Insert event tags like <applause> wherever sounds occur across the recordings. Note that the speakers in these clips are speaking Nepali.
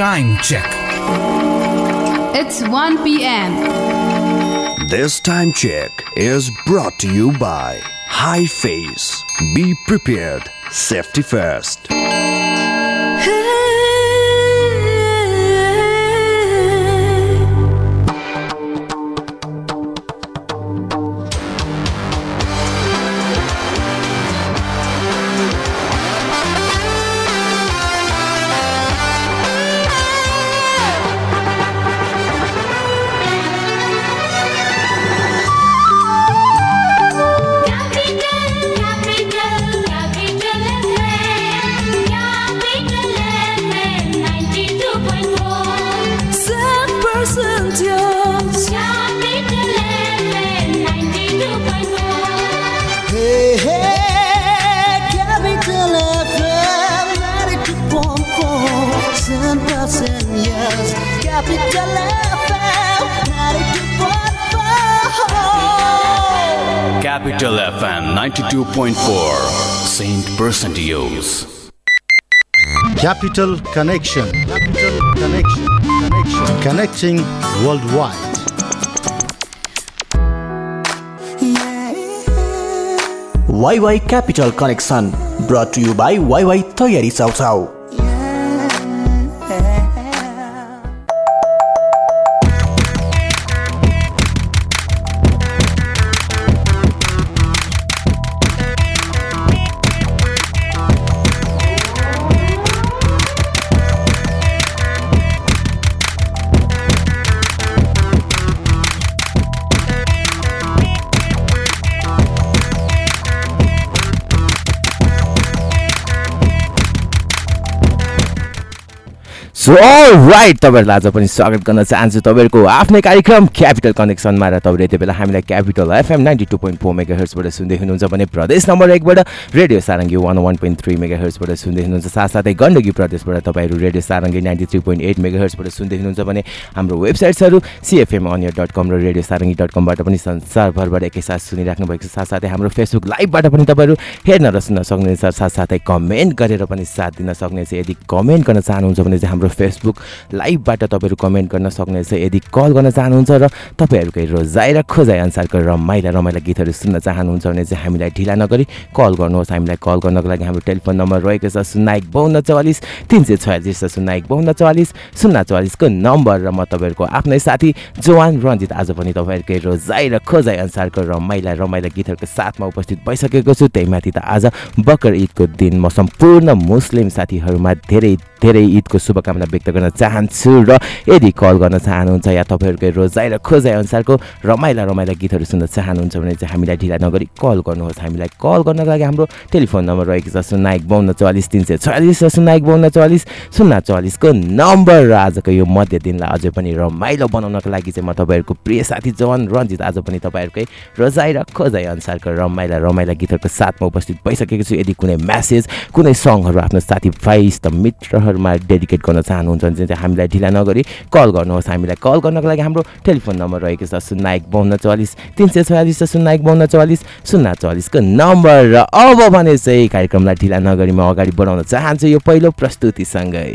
Time check. It's 1 p.m. This time check is brought to you by High Face. Be prepared. Safety first. 92.4 Saint Percentios. Capital Connection. Capital Connection. Connection. Connecting worldwide. WaiWai Capital connection brought to you by WaiWai तयारी चाउचाउ सो राइट तपाईँहरूलाई आज पनि स्वागत गर्न चाहन्छु तपाईँहरूको आफ्नै कार्यक्रम क्यापिटल कनेक्सनमा र तपाईँले यति बेला हामीलाई Capital FM ninety two point four mega हर्सबाट सुन्दै हुनुहुन्छ भने प्रदेश नम्बर एकबाट radio Sarangi one one point three mega हर्सबाट सुन्दै हुनुहुन्छ। साथसाथै गण्डकी प्रदेशबाट तपाईँहरू radio Sarangi ninety three point eight mega हर्सबाट सुन्दै हुनुहुन्छ भने हाम्रो वेबसाइट्सहरू सिएफएम अनियर डट कम र रेडियो सारङ्गी डट कमबाट पनि संसारभरबाट एकैसाथ सुनिराख्नु भएको छ। साथसाथै हाम्रो फेसबुक लाइभबाट पनि तपाईँहरू हेर्न र सुन्न सक्नुहुनेछ। साथसाथै कमेन्ट गरेर पनि साथ दिन सक्नेछ। यदि कमेन्ट गर्न चाहनुहुन्छ भने चाहिँ हाम्रो फेसबुक लाइभबाट तपाईँहरू कमेन्ट गर्न सक्नेछ। यदि कल गर्न चाहनुहुन्छ र तपाईँहरूकै रोजाइ र खोजाइ अनुसारको रमाइला रमाइला गीतहरू सुन्न चाहनुहुन्छ भने चाहिँ हामीलाई ढिला नगरी कल गर्नुहोस्। हामीलाई कल गर्नको लागि हाम्रो टेलिफोन नम्बर रहेको छ शून्य एक बाहन्न चौवालिस तिन सय छयालिस र शून्य एक बाहन्न चौवालिस शून्य चौवालिसको नम्बर र म तपाईँहरूको आफ्नै साथी जोवान रञ्जित आज पनि तपाईँहरूकै रोजाइ र खोजाइ अनुसारको रमाइला रमाइला गीतहरूको साथमा उपस्थित भइसकेको छु। त्यही माथि त आज बकर ईदको दिन। म सम्पूर्ण मुस्लिम साथीहरूमा धेरै धेरै ईदको शुभकामना व्यक्त गर्न चाहन्छु र यदि कल गर्न चाहनुहुन्छ या तपाईँहरूकै रोजाइ र खोजाइ अनुसारको रमाइला रमाइला गीतहरू सुन्न चाहनुहुन्छ भने चाहिँ हामीलाई ढिला नगरी कल गर्नुहोस्। हामीलाई कल गर्नको लागि हाम्रो टेलिफोन नम्बर रहेको छ शून्य एक बाहन्न चौवालिस तिन सय छयालिस र शून्य एक बाहन्न चौवालिस शून्य चौवालिसको नम्बर र आजको यो मध्य दिनलाई अझै पनि रमाइलो बनाउनको लागि चाहिँ म तपाईँहरूको प्रिय साथी जवान रञ्जित आज पनि तपाईँहरूकै रोजाइ र खोजाइ अनुसारको रमाइला रमाइला गीतहरूको साथमा उपस्थित भइसकेको छु। यदि कुनै म्यासेज कुनै सङहरू आफ्नो साथीभाइ इष्ट मित्रहरूमा डेडिकेट गर्न चाहनुहुन्छ भने चाहिँ हामीलाई ढिला नगरी कल गर्नुहोस्। हामीलाई कल गर्नको लागि हाम्रो टेलिफोन नम्बर रहेको छ शून्य एक बाहन्न चौवालिस तिन सय छयालिस र शून्य एक बाहन्न चौवालिस शून्य चौवालिसको नम्बर र अब भने चाहिँ कार्यक्रमलाई ढिला नगरी म अगाडि बढाउन चाहन्छु यो पहिलो प्रस्तुतिसँगै।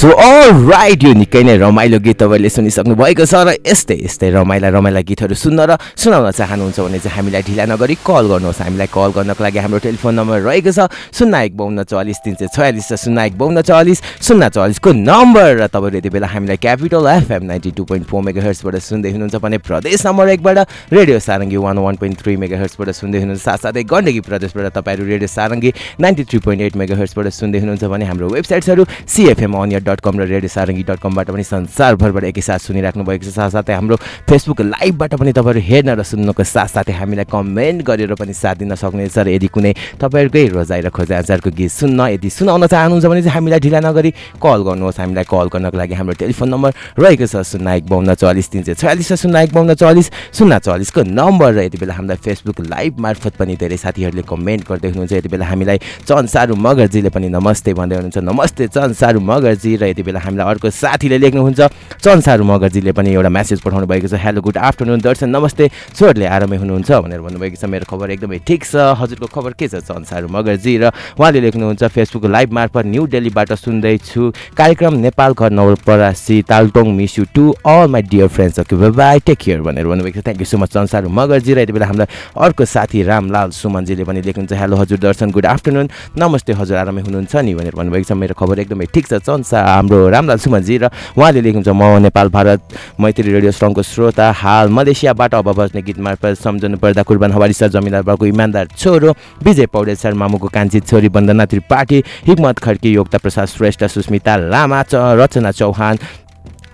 सो अल राइट यो निकै नै रमाइलो गीत तपाईँले सुनिसक्नु भएको छ र यस्तै यस्तै रमाइला रमाइला गीतहरू सुन्न र सुनाउन चाहनुहुन्छ भने चाहिँ हामीलाई ढिला नगरी कल गर्नुहोस्। हामीलाई कल गर्नको लागि हाम्रो टेलिफोन नम्बर रहेको छ शून्य एक बाउन्न चालिस तिन सय छयालिस र शून्य एक बाउन्न चालिस। शून्य चालिसको नम्बर र तपाईँले यति बेला हामीलाई Capital FM ninety two point four mega हर्सबाट सुन्दै हुनुहुन्छ भने प्रदेश नम्बर एकबाट radio Sarangi one one point three mega हर्सबाट सुन्दै हुनुहुन्छ साथसाथै गण्डकी प्रदेशबाट तपाईँहरू radio Sarangi ninety three point eight mega हर्सबाट सुन्दै हुनुहुन्छ भने हाम्रो वेबसाइट्सहरू सिएफएम अनियर डट कम र रेडियो सारङ्गी डट कमबाट पनि संसारभरबाट एकैसाथ सुनिराख्नु भएको छ। साथसाथै हाम्रो फेसबुक लाइभबाट पनि तपाईँहरू हेर्न र सुन्नुको साथसाथै हामीलाई कमेन्ट गरेर पनि साथ दिन सक्नुहुनेछ र यदि कुनै तपाईँहरूकै रोजाइ र खोजा गीत सुन्न यदि सुनाउन चाहनुहुन्छ भने चाहिँ हामीलाई ढिला नगरी कल गर्नुहोस्। हामीलाई कल गर्नको लागि हाम्रो टेलिफोन नम्बर रहेको छ शून्य एक बाउन्न चालिस तिन सय छयालिस शून्य एक बाउन्न चालिस शून्य चालिसको नम्बर र यति बेला हामीलाई फेसबुक लाइभ मार्फत पनि धेरै साथीहरूले कमेन्ट गर्दै हुनुहुन्छ। यति बेला हामीलाई चन्सारू मगर्जीले पनि नमस्ते भन्दै हुनुहुन्छ। नमस्ते चन्सारू मगर्जी र यति बेला हामीलाई अर्को साथीले लेख्नुहुन्छ। चन्सारू मगर्जीले पनि एउटा म्यासेज पठाउनु भएको छ। हेलो गुड आफ्टरनुन दर्शन नमस्ते। स्वरले आरामै हुनुहुन्छ भनेर भन्नुभएको छ। मेरो खबर एकदमै ठिक छ। हजुरको खबर के छ? चन्सारू मगर्जी र उहाँले लेख्नुहुन्छ फेसबुक लाइभ मार्फत न्यू दिल्लीबाट सुन्दैछु। कार्यक्रम नेपाल घर Nawalparasi Taltong miss to all my dear friends okay bye take care भनेर भन्नुभएको छ। Thank you so much Chansaru Magarji र यति बेला हामीलाई अर्को साथी रामलाल सुमनजीले पनि लेख्नुहुन्छ। हेलो हजुर दर्शन गुड आफ्टरनुन नमस्ते हजुर आरामै हुनुहुन्छ नि भनेर भन्नुभएको छ। मेरो खबर एकदमै ठिक छ। चन्सा हाम्रो रामलाल सुमनजी र उहाँले लेख्नुहुन्छ म नेपाल भारत मैत्री रेडियो स्ट्रङको श्रोता हाल मलेसियाबाट अब बज्ने गीत मार्फत सम्झनु पर्दा कुर्बान हवारी सर जमिनदार बाबुको इमान्दार छोरो विजय पौडेल सर मामुको कान्छी छोरी वन्दना त्रिपाठी हिक्मत खड्की योगता प्रसाद श्रेष्ठ सुस्मिता लामा रचना चौहान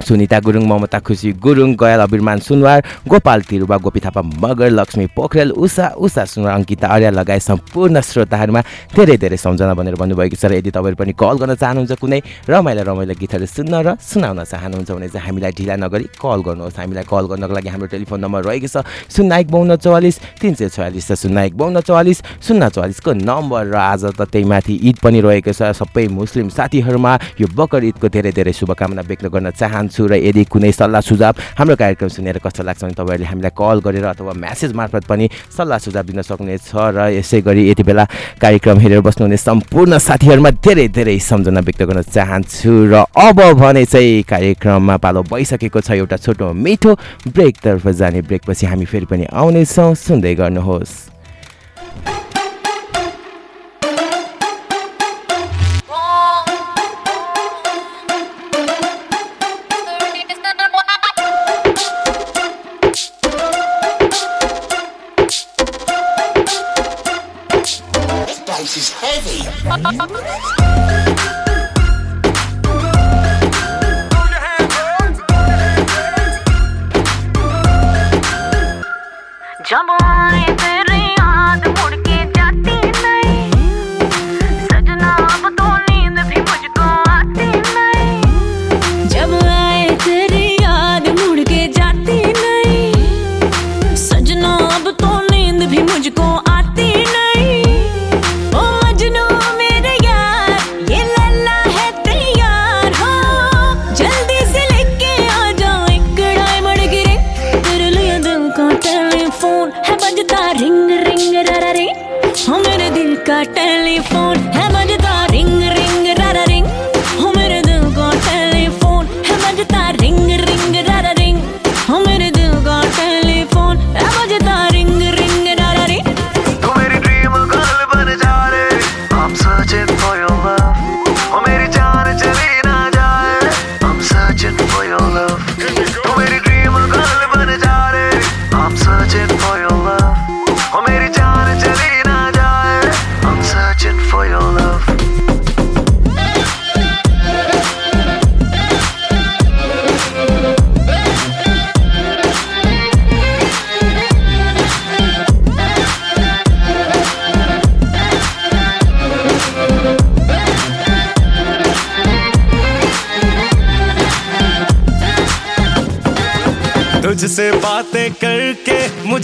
सुनिता गुरुङ ममता खुसी गुरुङ गयाल अबिरमान सुनवार गोपाल तिरुवा गोपी थापा मगर लक्ष्मी पोखरेल उषा उषा सुनवार अङ्किता अर्या लगायत सम्पूर्ण श्रोताहरूमा धेरै धेरै सम्झना भनेर भन्नुभएको छ। र यदि तपाईँहरू पनि कल गर्न चाहनुहुन्छ कुनै रमाइलो रमाइलो गीतहरू सुन्न र सुनाउन चाहनुहुन्छ भने चाहिँ हामीलाई ढिला नगरी कल गर्नुहोस्। हामीलाई कल गर्नको लागि हाम्रो टेलिफोन नम्बर रहेको छ शून्य एक बाउन्न चौवालिस तिन सय छयालिस र शून्य एक बाउन्न चौवालिस। शून्य चौवालिसको नम्बर र आज त त्यही माथि ईद पनि रहेको छ। सबै मुस्लिम साथीहरूमा यो बकर ईदको धेरै धेरै शुभकामना व्यक्त गर्न चाहन्छु। र यदि कुनै सल्लाह सुझाव हाम्रो कार्यक्रम सुनेर कस्तो लाग्छ भने तपाईँहरूले हामीलाई कल गरेर अथवा म्यासेज मार्फत पनि सल्लाह सुझाव दिन सक्नेछ र यसै गरी यति बेला कार्यक्रम हेरेर बस्नुहुने सम्पूर्ण साथीहरूमा धेरै धेरै सम्झना व्यक्त गर्न चाहन्छु र अब भने चाहिँ कार्यक्रममा पालो भइसकेको छ एउटा छोटो मिठो ब्रेकतर्फ जाने ब्रेकपछि हामी फेरि पनि आउनेछौँ सुन्दै गर्नुहोस्।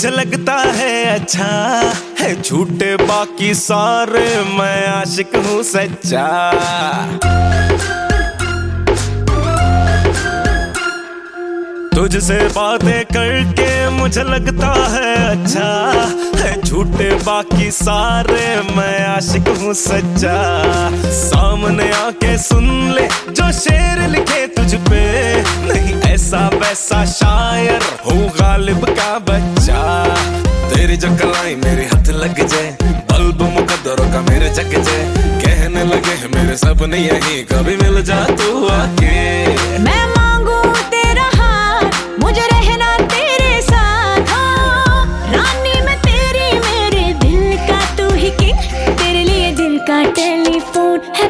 मुझे लगता है अच्छा है झूठे बाकी सारे मैं आशिक हूँ सच्चा। तुझसे बातें करके मुझे लगता है अच्छा है झूठे बाकी सारे मैं आशिक हूँ सच्चा। सामने आके सुन ले जो शेर लिखे तुझ पे। नहीं, ऐसा वैसा शायर हूँ गालिब का बच्चा। तेरी जो कलाई मेरे हाथ लग जाए, बल्ब मुकद्दरों का मेरे जग जाए। कहने लगे मेरे सपने यही, कभी मिल जा तू आके। मैं मांगू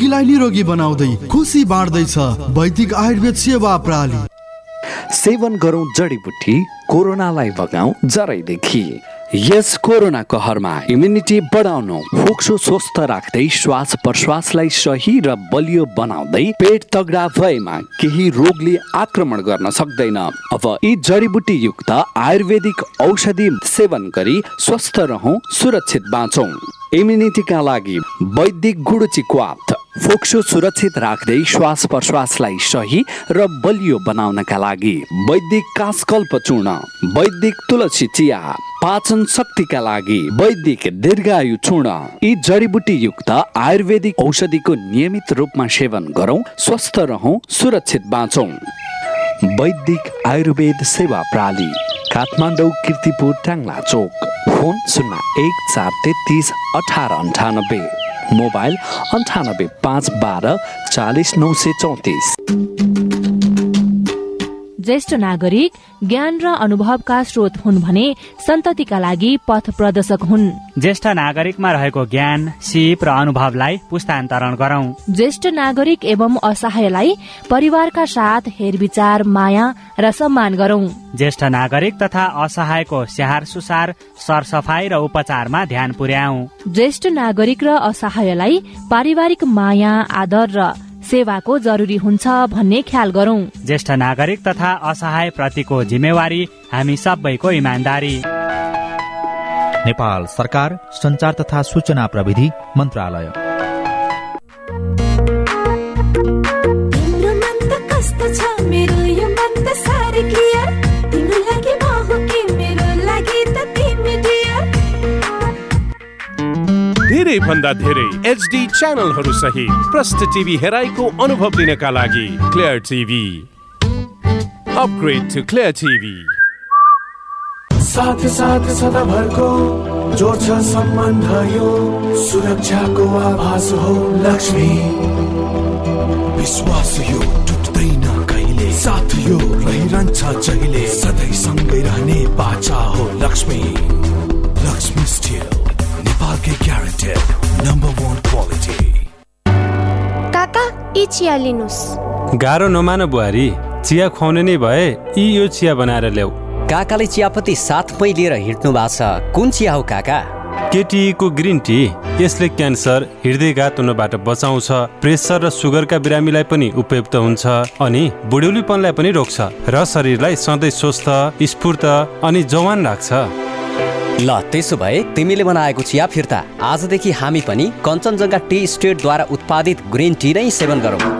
रोगीलाई निरोगी बनाउँदै खुसी बाँड्दैछ। वैदिक आयुर्वेद सेवा प्रणाली सेवन गरौँ जडीबुटी कोरोनालाई भगाऊ जरैदेखि यस कोरोना कहरमा इम्युनिटी बढाउनु फोक्सो स्वस्थ राख्दै श्वास प्रश्वासलाई सही र बलियो बनाउँदै पेट तगडा भएमा केही रोगले आक्रमण गर्न सक्दैन। अब यी जडीबुटी युक्त आयुर्वेदिक औषधि सेवन गरी स्वस्थ रहौँ सुरक्षित बाँचौँ। इम्युनिटीका लागि वैदिक गुडुची क्वाथ फोक्सो सुरक्षित राख्दै श्वास प्रश्वासलाई सही र बलियो बनाउनका लागि वैदिक कासकल्प चूर्ण वैदिक तुलसी चिया पाचन शक्तिका लागि वैदिक दीर्घायु चूर्ण यी जडीबुटी युक्त आयुर्वेदिक औषधिको नियमित रूपमा सेवन गरौँ स्वस्थ रहौँ सुरक्षित बाँचौँ। वैदिक आयुर्वेद सेवा प्रणाली काठमाडौँ किर्तिपुर ट्याङ्ला चोक फोन शून्य एक चार तेत्तिस अठार अन्ठानब्बे। मोबाइल अन्ठानब्बे पाँच बाह्र चालिस नौ सय चौतिस। ज्येष्ठ नागरिक ज्ञान र अनुभवका स्रोत हुन् भने सन्ततिका लागि पथ प्रदर्शक हुन्। ज्येष्ठ नागरिकमा रहेको ज्ञान सिप र अनुभवलाई पुस्तान्तरण गरौं। ज्येष्ठ नागरिक एवं असहायलाई परिवारका साथ हेरविचार माया र सम्मान गरौं। ज्येष्ठ नागरिक तथा असहायको स्याहार सुसार सरसफाई र उपचारमा ध्यान पुर्याऊ ज्येष्ठ नागरिक र असहायलाई पारिवारिक माया आदर र सेवाको जरुरी हुन्छ भन्ने ख्याल गरौं। ज्येष्ठ नागरिक तथा असहाय प्रतिको जिम्मेवारी हामी सबैको इमान्दारी। नेपाल सरकार संचार तथा सूचना प्रविधि मन्त्रालय। धेरै भन्दा धेरै एचडी च्यानलहरू सहित प्रष्ट टिभी हेराइको अनुभव लिनका लागि clear TV upgrade to clear TV साथ साथ सदाभरको जोड्छ सम्बन्ध यो सुरक्षाको आभास हो लक्ष्मी। विश्वास यो टुट्दैन कहिले? साथ यो रहिरहन्छ जहिले? सधैँ सँगै रहने बाचा हो लक्ष्मी। लक्ष्मी स्टिल नेपालकै ग्यारेन्टेड नम्बर वान क्वालिटी काका यी चिया लिनुहोस् गाह्रो नमान बुहारी चिया खुवाउने नै भए यी यो चिया बनाएर ल्याऊ काकाले चियापत्ती साथमै लिएर हिँड्नु भएको छ कुन चिया हो काका केटिईको ग्रिन टी यसले क्यान्सर हृदयघात हुनबाट बचाउँछ प्रेसर र सुगरका बिरामीलाई पनि उपयुक्त हुन्छ अनि बुढ्यौलीपनलाई पनि रोक्छ र शरीरलाई सधैँ स्वस्थ स्फूर्त अनि जवान राख्छ। ल त्यसो भए तिमीले बनाएको चिया फिर्ता। आजदेखि हामी पनि कञ्चनजङ्घा टी स्टेटद्वारा उत्पादित ग्रिन टी नै सेवन गरौँ।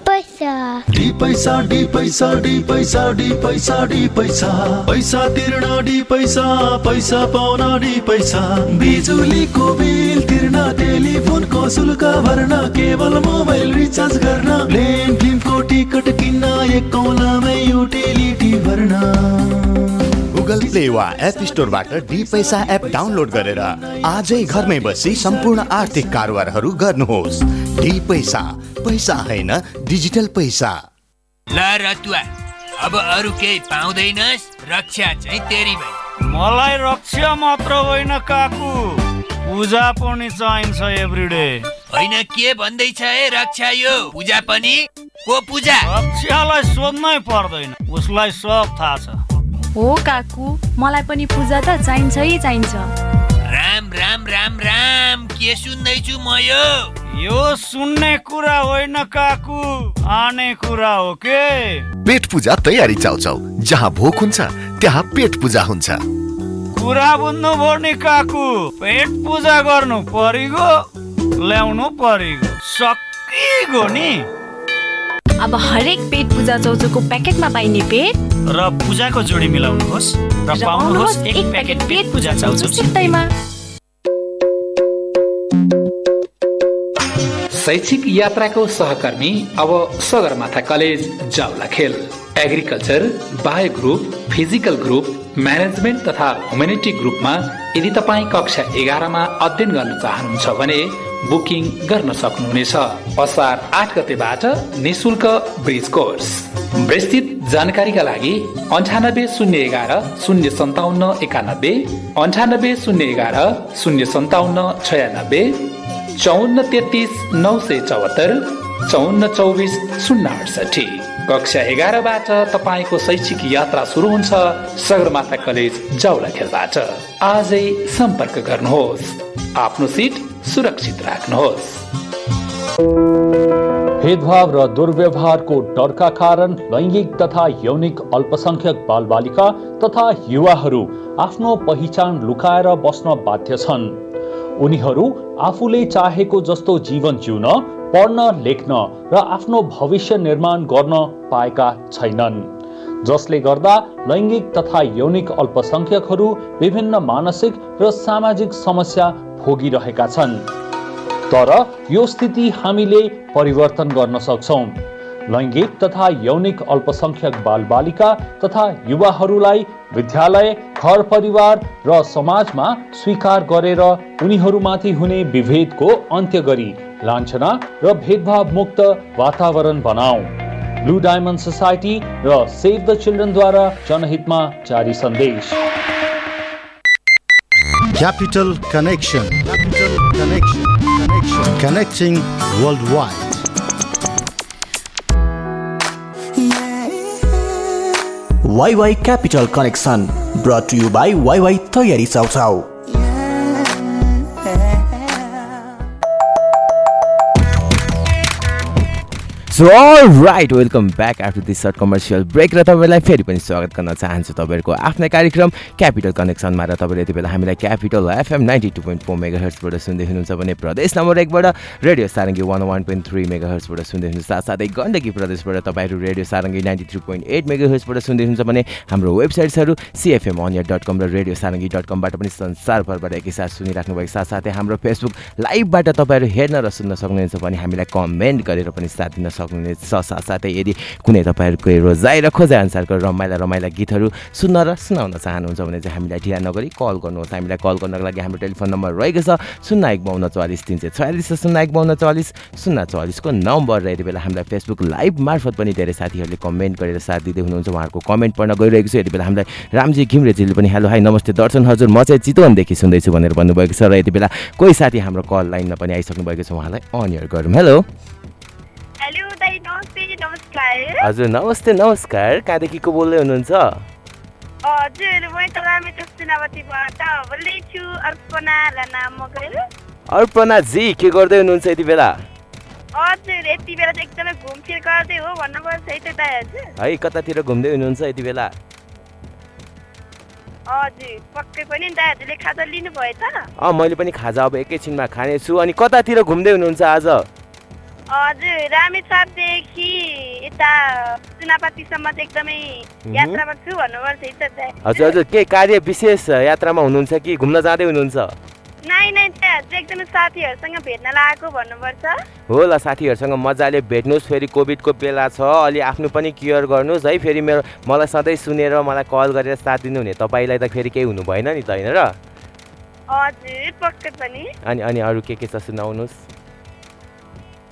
D Paisa D Paisa D Paisa D Paisa D Paisa. पैसा तिर्न डी पैसा पैसा पाउन डी पैसा। बिजुलीको बिल तिर्न टेलिफोनको शुल्क भर्न केवल मोबाइल रिचार्ज गर्न प्लेन फिल्मको टिकट किन्न एक कौलामै युटिलिटी भर्न। प्ले वा एप स्टोरबाट डी पैसा एप डाउनलोड गरेर आजै घरमै बसी सम्पूर्ण आर्थिक कारोबारहरू गर्नुहोस्। डी पैसा। पैसा होइन डिजिटल पैसा। ल रतुवा अब अरू केही पाउँदैनस्? रक्षा चाहिँ तेरी भाइ मलाई रक्षा मात्र होइन काकु। पूजा पनि चाहिन्छ एभ्रिडे होइन के भन्दैछ है रक्षा यो? पूजा पनि? को पूजा? रक्षालाई सोध्नै पर्दैन। उसलाई सब थाहा छ। हो काकु। मलाई पनि पूजा त चाहिन्छै चाहिन्छ। राम राम राम राम। के सुन्दैछु म यो? यो सुन्ने कुरा होइन काकु। आने कुरा हो के? पेट पूजा तयारी चाउचाउ। जहाँ भोक हुन्छ त्यहाँ पेट पूजा हुन्छ। कुरा बुझ्नु नि काकु। पेट पूजा गर्नु परिगो ल्याउनु परिगो। सकिगो नि। अब हरेक पेट पूजा चौचोको प्याकेटमा पाइने पेट। र पूजाको जोडी मिलाउनुहोस् र पाउनुहोस् एक प्याकेट पेट पूजा चाउचाउ सित्तैमा। शैक्षिक यात्राको सहकर्मी अब सगरमाथा कलेज जाउला खेल agriculture bio group physical group management तथा ह्युमेनिटी ग्रुपमा यदि तपाईँ कक्षा एघारमा अध्ययन गर्न चाहनुहुन्छ भने बुकिङ गर्न सक्नुहुनेछ। असार आठ गतेबाट निशुल्क ब्रिज कोर्स। विस्तृत जानकारीका लागि अन्ठानब्बे शून्य एघार शून्य सन्ताउन्न एकानब्बे अन्ठानब्बे शून्य एघार शून्य सन्ताउन्न छयानब्बे चौन्न तेत्तिस नौ सय चौहत्तर चौन्न चौबिस शून्य अडसठी कक्षा एघारबाट तपाईँको शैक्षिक यात्रा सुरु हुन्छ सगरमाथा कलेज जाउला खेलबाट आजै सम्पर्क गर्नुहोस्। आफ्नो सिट सुरक्षित राख्नुहोस्। भेदभाव र दुर्व्यवहारको डरका कारण लैङ्गिक तथा यौनिक अल्पसंख्यक बालबालिका तथा युवाहरू आफ्नो पहिचान लुकाएर बस्न बाध्य छन्। उनीहरू आफूले चाहेको जस्तो जीवन जिउन पढ्न लेख्न र आफ्नो भविष्य निर्माण गर्न पाएका छैनन्। जसले गर्दा लैङ्गिक तथा यौनिक अल्पसंख्यकहरू विभिन्न मानसिक र सामाजिक समस्या भोगिरहेका छन्। तर यो स्थिति हामीले परिवर्तन गर्न सक्छौँ। लैङ्गिक तथा यौनिक अल्पसंख्यक बालबालिका तथा युवाहरूलाई विद्यालय घर परिवार र समाजमा स्वीकार गरेर उनीहरूमाथि हुने विभेदको अन्त्य गरी लान्छना र भेदभाव मुक्त वातावरण बनाऊ ब्लू डायमन्ड सोसाइटी र सेभ द चिल्ड्रेनद्वारा जनहितमा जारी सन्देश Capital Connection. Capital Connection. Connection. Connecting worldwide. WaiWai Capital connection brought you by WaiWai तयारी chow chow so right welcome back after this short commercial break र तपाईँलाई फेरि पनि स्वागत गर्न चाहन्छु तपाईँहरूको आफ्नै कार्यक्रम क्यापिटल कनेक्सनमा र तपाईँले यति बेला हामीलाई Capital FM ninety two point four mega हर्सबाट सुन्दै हुनुहुन्छ भने प्रदेश नम्बर एकबाट radio Sarangi one one point three mega हर्सबाट सुन्दै हुनुहुन्छ साथसाथै गण्डकी प्रदेशबाट तपाईँहरू radio Sarangi ninety three point eight mega हर्सबाट सुन्दै हुनुहुन्छ भने हाम्रो वेबसाइट्सहरू सिएफएम अनियर डट कम र रेडियो सारङ्गी डट कमबाट पनि संसारभरबाट एकैसाथ सुनिराख्नु भएको साथसाथै हाम्रो फेसबुक लाइभबाट तपाईँहरू हेर्न र सुन्न सक्नुहुन्छ भने हामीलाई कमेन्ट गरेर पनि साथ दिन सक्नुहुन्छ। सक्नुहुनेछ। साथसाथै यदि कुनै तपाईँहरूको रोजाइ र खोजाइ अनुसारको रमाइला रमाइला गीतहरू सुन्न र सुनाउन चाहनुहुन्छ भने चाहिँ हामीलाई ढिला नगरी कल गर्नुहोस्। हामीलाई कल गर्नको लागि हाम्रो टेलिफोन नम्बर रहेको छ शून्य एक बाउन्न चौवालिस तिन सय छयालिस र शून्य एक बाउन्न चौवालिस शून्य चौवालिसको नम्बर र यति बेला हामीलाई फेसबुक लाइभ मार्फत पनि धेरै साथीहरूले कमेन्ट गरेर साथ दिँदै हुनुहुन्छ। उहाँहरूको कमेन्ट पढ्न गइरहेको छ। यति बेला हामीलाई रामजी घिम्रेजीले पनि हेलो हाई नमस्ते दर्शन हजुर म चाहिँ चितवनदेखि सुन्दैछु भनेर भन्नुभएको छ। र यति बेला कोही साथी हाम्रो कल लाइनमा पनि आइसक्नु भएको छ। उहाँलाई अनियर गरौँ। हेलो। हजुर नमस्ते नमस्कार। कहाँदेखि को बोल्दै हुनुहुन्छ अर्पणाजी के गर्दै हुनुहुन्छ यति बेला? हो कतातिर घुम्दै हुनुहुन्छ यति बेला? मैले पनि खाजा अब एकैछिनमा खानेछु। अनि कतातिर घुम्दै हुनुहुन्छ आज? हजुर रामेछापदेखि यता चुनापातीसम्म चाहिँ एकदमै यात्रामा छु भन्नुपर्छ है हजुर हजुर के कार्य विशेष यात्रामा हुनुहुन्छ कि घुम्न जाँदै हुनुहुन्छ? नाइ नाइ हजुर एकदमै साथीहरूसँग भेट्न लागेको भन्नुपर्छ। होला साथीहरूसँग मजाले भेट्नुहोस् फेरि कोभिडको बेला छ अलि आफ्नो पनि केयर गर्नुहोस् है फेरि मेरो मलाई सधैँ सुनेर मलाई कल गरेर साथ दिनुहुने तपाईँलाई त फेरि केही हुनु भएन नि त होइन र? हजुर पक्कै पनि। अनि अनि अरू के के छ सुनाउनुहोस्।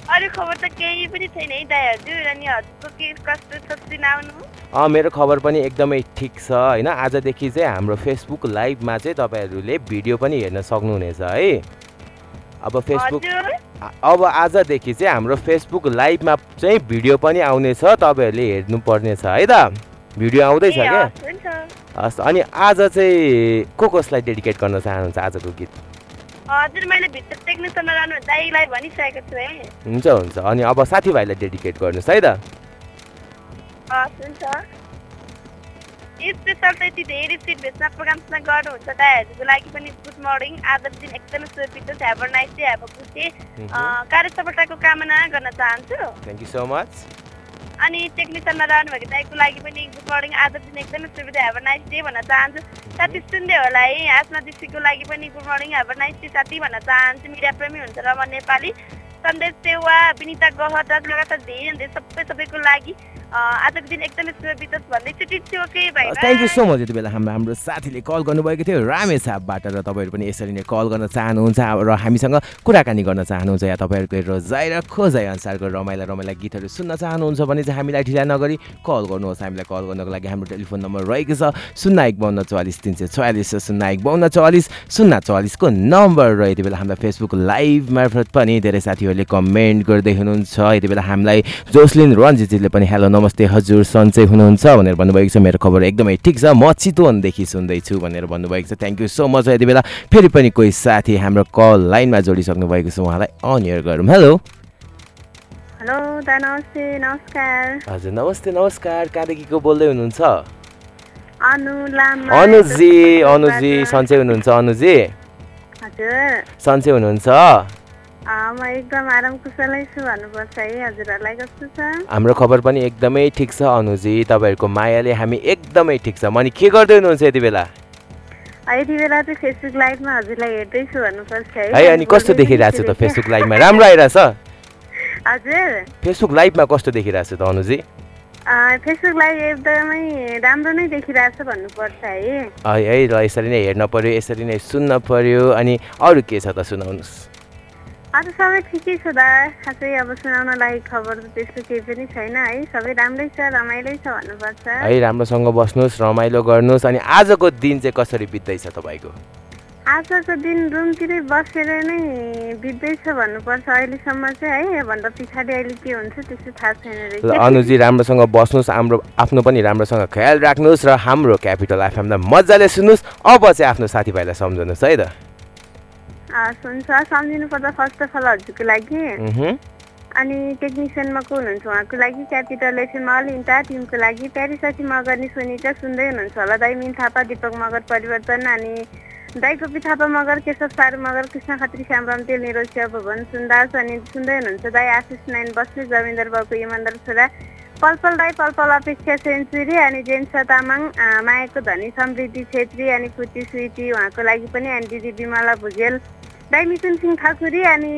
अरू खबर त केही पनि छैन है दाइ हजुर। अनि हजुरको के कस्तो छ सुनाउनु मेरो खबर पनि एकदमै ठिक छ होइन? आजदेखि चाहिँ हाम्रो फेसबुक लाइभमा चाहिँ तपाईँहरूले भिडियो पनि हेर्न सक्नुहुनेछ है? अब फेसबुक अब आजदेखि चाहिँ हाम्रो फेसबुक लाइभमा चाहिँ भिडियो पनि आउनेछ तपाईँहरूले हेर्नुपर्नेछ है त भिडियो आउँदैछ क्या? हस् अनि आज चाहिँ को कसलाई डेडिकेट गर्न चाहनुहुन्छ आजको गीत? हजुर मैले भित्र टेक्निसियनमा रहनु दाइलाई भनिसकेको छु है। हुन्छ हुन्छ। अनि अब साथीभाइलाई डेडिकेट गर्नुहोस् है त। हस् हुन्छ। स्पेसल त यति धेरै सिट भेट्न प्रोग्रामसँग गर्नुहुन्छ दाइहरूको लागि पनि गुड मर्निङ। आजको दिन एकदमै सुरक्षित have nice day have good day कार्य सफलताको कामना गर्न चाहन्छु। थ्याङ्क यू सो मच अनि टेक्निसियनमा रहनुभएको दाइको लागि पनि गुड मर्निङ आज दिन एकदमै सुविधा हेभ नाइस डे भन्न चाहन्छु। साथी सुन्दै होला है आसमा दिदीको लागि पनि good morning have nice day साथी भन्न चाहन्छु। मिडिया प्रेमी हुन्छ र म नेपाली। सन्देश सेवा विनिता गहत लगातार धेरै धेरै सबै सबैको लागि आजको दिन एकदमै शुभ बितोस् भन्दै छु भाइ थ्याङ्क यू सो मच यति बेला हाम्रो हाम्रो साथीले कल गर्नुभएको थियो रामेछापबाट र तपाईँहरू पनि यसरी नै कल गर्न चाहनुहुन्छ र हामीसँग कुराकानी गर्न चाहनुहुन्छ या तपाईँहरूको रोजाइ र खोजाइ अनुसारको रमाइला रमाइला गीतहरू सुन्न चाहनुहुन्छ भने चाहिँ हामीलाई ढिला नगरी कल गर्नुहोस्। हामीलाई कल गर्नको लागि हाम्रो टेलिफोन नम्बर रहेको छ शून्य एक बाउन्न चौवालिस तिन सय छयालिस शून्य एक बाउन्न चौवालिस शून्य चौवालिसको नम्बर र यति बेला हामीलाई फेसबुक लाइभ मार्फत पनि धेरै साथीहरूले कमेन्ट गर्दै हुनुहुन्छ। यति बेला हामीलाई जोसलिन रन्जितजीले पनि हेलो नमस्ते हजुर सन्चै हुनुहुन्छ भनेर भन्नुभएको छ। मेरो खबर एकदमै ठिक छ। म चितवनदेखि सुन्दैछु भनेर भन्नुभएको छ। थ्याङ्क यू सो मच यति बेला फेरि पनि कोही साथी हाम्रो कल लाइनमा जोडिसक्नु भएको छ। उहाँलाई अनियर गरौँ हेलो हेलो दा नमस्ते नमस्कार। हजुर नमस्ते नमस्कार। कहाँदेखिको बोल्दै हुनुहुन्छ? अनु अनुजी अनुजी सन्चै हुनुहुन्छ अनुजी। हजुर। सन्चै हुनुहुन्छ? म एकदम आराम कुशलै छु भन्नुपर्छ है हजुरहरूलाई कस्तो छ? हाम्रो खबर पनि एकदमै ठिक छ अनुजी। तपाईँहरूको मायाले हामी एकदमै ठिक छ। अनि के गर्दै हुनुहुन्छ यति बेला? यति बेला चाहिँ फेसबुक लाइभमा हजुरलाई हेर्दैछु भन्नुपर्छ है। है अनि कस्तो देखिरहेको छ त फेसबुक लाइभमा राम्रो आइरहेछ? <laughs> हजुर। फेसबुक लाइभमा कस्तो देखिरहेको छ त अनुजी? फेसबुक लाइभ एकदमै राम्रो नै देखिरहेछ भन्नुपर्छ है। है है ल यसरी नै हेर्न पर्यो यसरी नै सुन्न पर्यो। अनि अरू के छ त सुनाउनुहोस्। अरू सबै ठिकै छ दा। खासै अब सुनाउन लागि खबर त त्यस्तो केही पनि छैन है। सबै राम्रै छ रमाइलै छ भन्नुपर्छ। है राम्रोसँग बस्नुहोस् रमाइलो गर्नुहोस् अनि आजको दिन चाहिँ कसरी बित्दैछ तपाईँको? आजको दिन रुमतिरै बसेर नै बित्दैछ भन्नुपर्छ। अहिलेसम्म चाहिँ है योभन्दा पछाडि अहिले के हुन्छ त्यस्तो थाहा छैन रहेछ। अनुजी राम्रोसँग बस्नुहोस् हाम्रो आफ्नो पनि राम्रोसँग ख्याल राख्नुहोस् र हाम्रो क्यापिटल एफएमलाई मजाले सुन्नुहोस्। अब चाहिँ आफ्नो साथीभाइलाई सम्झाउनुहोस् है त। हुन्छ सम्झिनु पर्दा फर्स्ट अफ अल हजुरको लागि। अनि टेक्निसियनमा को हुनुहुन्छ उहाँको लागि क्यापिटल एफएम अल इन्टा टिमको लागि। प्यारी साथी मगर नि सुनिता सुन्दै हुनुहुन्छ होला। दाई मिन थापा दिपक मगर परिवर्तन अनि दाई गोपी थापा मगर केशव सारू मगर कृष्ण खत्री श्यामराम तेल निरोज भवन सुन्दास अनि सुन्दै हुनुहुन्छ दाई आशिष नाइन बस्ने जमिन्दर बाबुको इमान्दार छोरा पलपल दाई पलपल अपेक्षा सेन्चुरी अनि जेन्सा तामाङ मायाको धनी समृद्धि छेत्री अनि फुटी स्विटी उहाँको लागि पनि अनि दिदी विमला भुजेल। मिथुन सिंह ठाकुरी अनि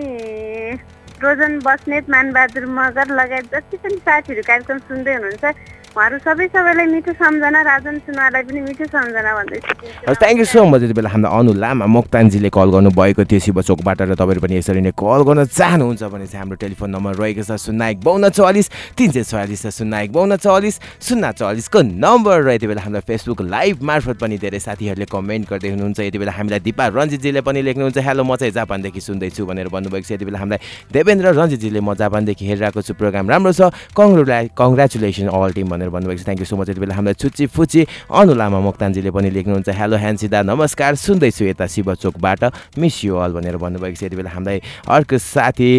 रोजन बस्नेत मानबहादुर मगर लगायत जति पनि साथीहरू कार्यक्रम सुन्दै हुनुहुन्छ उहाँहरू सबै सबैलाई मिठो सम्झना राजन सुनवारलाई पनि मिठो सम्झना भन्दैछु थ्याङ्क यू सो मच यति बेला हाम्रो अनु लामा मोक्तानजीले कल गर्नुभएको थियो शिवचोकबाट र तपाईँहरू पनि यसरी नै कल गर्न चाहनुहुन्छ भने चाहिँ हाम्रो टेलिफोन नम्बर रहेको छ शून्य एक बाउन्न चौवालिस तिन सय छयालिस शून्य एक बाउन्न चौवालिस शून्य चौवालिसको नम्बर र यति बेला हाम्रो फेसबुक लाइभ मार्फत पनि धेरै साथीहरूले कमेन्ट गर्दै हुनुहुन्छ। यति बेला हामीलाई दिपा रञ्जितजीले पनि लेख्नुहुन्छ हेलो म चाहिँ जापानदेखि सुन्दैछु भनेर भन्नुभएको छ। यति बेला हामीलाई देवेन्द्र रञ्जितजीले म जापानदेखि हेरिरहेको छु। प्रोग्राम राम्रो छ। कङ्ग्रुला कङ्ग्रेचुलेसन अल टिम भनेर भन्नुभएको छ। थ्याङ्क यू सो मच यति बेला हामीलाई छुच्ची फुच्ची अनु लामा मोक्तानजीले पनि लेख्नुहुन्छ। हेलो ह्यान्सिदा नमस्कार सुन्दैछु यता शिवचोकबाट मिस यु अल भनेर भन्नुभएको छ। यति बेला हामीलाई अर्को साथी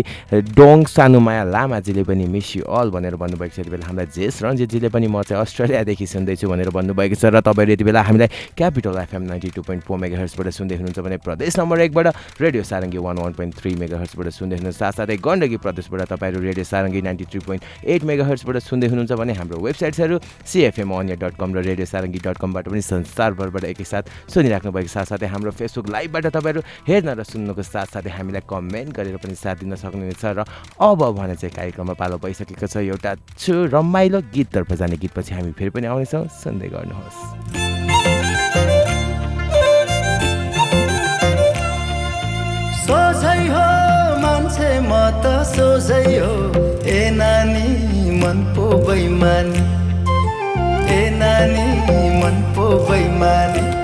डोङ सानुमाया लामाजीले पनि मिस यु अल भनेर भन्नुभएको छ। यति बेला हामीलाई जेस रञ्जितजीले पनि म चाहिँ अस्ट्रेलियादेखि सुन्दैछु भनेर भन्नुभएको छ। र तपाईँहरू यति बेला हामीलाई Capital FM ninety two point four mega हर्सबाट सुन्दै हुनुहुन्छ भने प्रदेश नम्बर एकबाट radio Sarangi one one point three mega हर्सबाट सुन्दै हुनुहुन्छ। साथसाथै गण्डकी प्रदेशबाट तपाईँहरू radio Sarangi ninety three point eight mega हर्सबाट सुन्दै हुनुहुन्छ भने हाम्रो वेबसाइट्सहरू सिएफएम अनिया डट कम र रेडियो सारङ्गी डट कमबाट पनि संसारभरबाट एकैसाथ सुनिराख्नु भएको साथसाथै हाम्रो फेसबुक लाइभबाट तपाईँहरू हेर्न र सुन्नुको साथसाथै हामीलाई कमेन्ट गरेर पनि साथ दिन सक्नुहुनेछ र अब भने चाहिँ कार्यक्रममा पालो भइसकेको छ एउटा छु रमाइलो गीततर्फ जाने गीतपछि हामी फेरि पनि आउनेछौँ। सुन्दै गर्नुहोस्। सोझै हो मान्छे म त सोझै हो। ए नानी मन पो बैमानी नानी मन पो बैमानी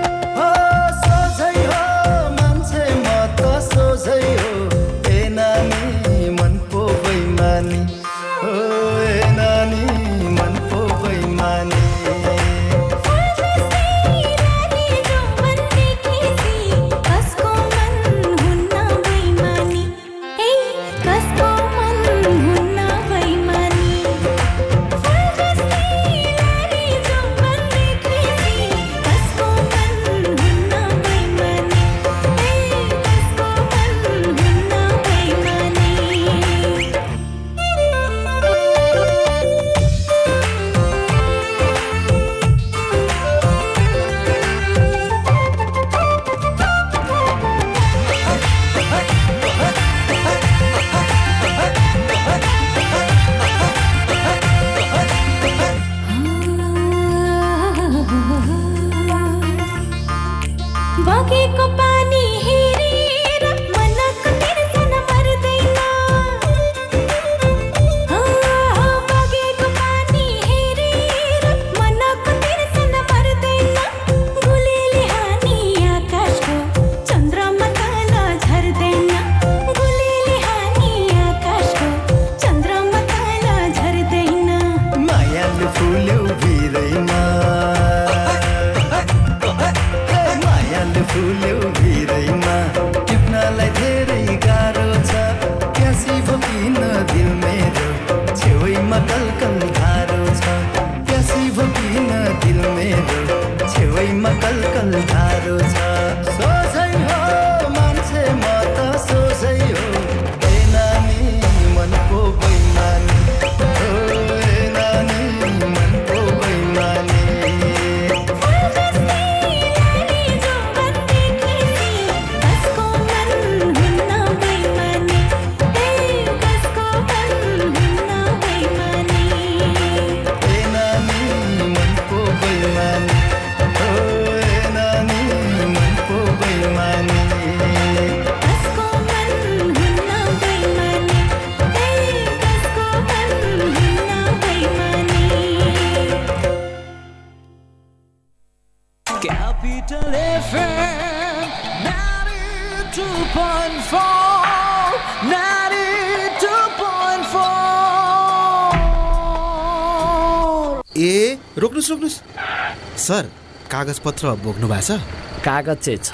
पत्र बोक्नु भएको छ? कागज चाहिँ छ।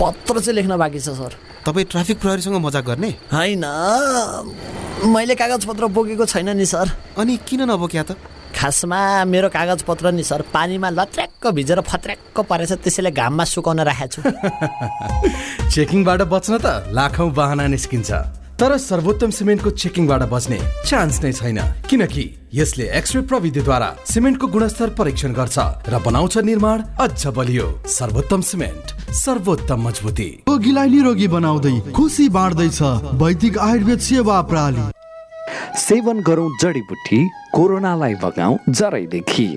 पत्र चाहिँ लेख्न बाँकी छ सर। तपाईँ ट्राफिक प्रहरीसँग मजाक गर्ने? होइन। मैले कागज पत्र बोकेको छैन नि सर। अनि किन नबोक्या त? खासमा मेरो कागज पत्र नि सर पानीमा लत्र्याक्क भिजेर फत्र्याक्क परेछ त्यसैले घाममा सुकाउन राखेको छु। <laughs> चेकिङबाट बच्न त लाखौँ बाहना निस्किन्छ। तर सर्वोत्तम सिमेन्टको चेकिङबाट बच्ने चान्स नै छैन। किनकि यसले एक्सरे प्रविधिद्वारा सिमेन्टको गुणस्तर परीक्षण गर्छ र बनाउँछ निर्माण अझ बलियो। सर्वोत्तम सिमेन्ट सर्वोत्तम मजबुती। रोगीलाई निरोगी बनाउँदै खुसी बाँड्दैछ वैदिक आयुर्वेद सेवा प्रणाली सेवन गरौँ जडीबुटी कोरोनालाई भगाउँ जरैदेखि।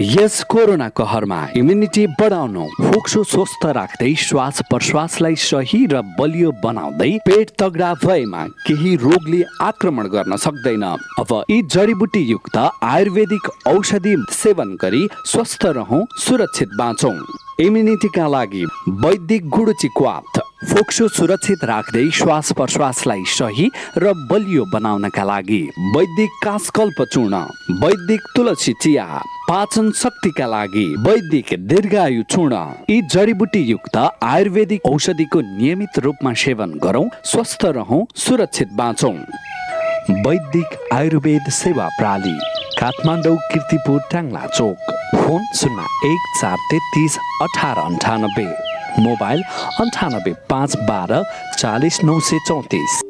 यस कोरोना कहरमा इम्युनिटी बढाउनु फोक्सो स्वस्थ राख्दै श्वास प्रश्वासलाई सही र बलियो बनाउँदै पेट तगडा भएमा केही रोगले आक्रमण गर्न सक्दैन। अब यी जडीबुटी युक्त आयुर्वेदिक औषधि सेवन गरी स्वस्थ रहौँ सुरक्षित बाँचौँ। इम्युनिटीका लागि वैदिक गुडुची क्वाथ फोक्सो सुरक्षित राख्दै श्वास प्रश्वासलाई सही र बलियो बनाउनका लागि वैदिक कासकल्प चूर्ण वैदिक तुलसी चिया पाचन शक्तिका लागि वैदिक दीर्घायु चूर्ण। यी जडीबुटी युक्त आयुर्वेदिक औषधिको नियमित रूपमा सेवन गरौँ स्वस्थ रहौँ सुरक्षित बाँचौँ। वैदिक आयुर्वेद सेवा प्रणाली काठमाडौँ किर्तिपुर ट्याङ्ला चोक फोन शून्य एक चार तेत्तिस अठार अन्ठानब्बे मोबाइल अन्ठानब्बे पाँच बाह्र चालिस नौ सय चौतिस।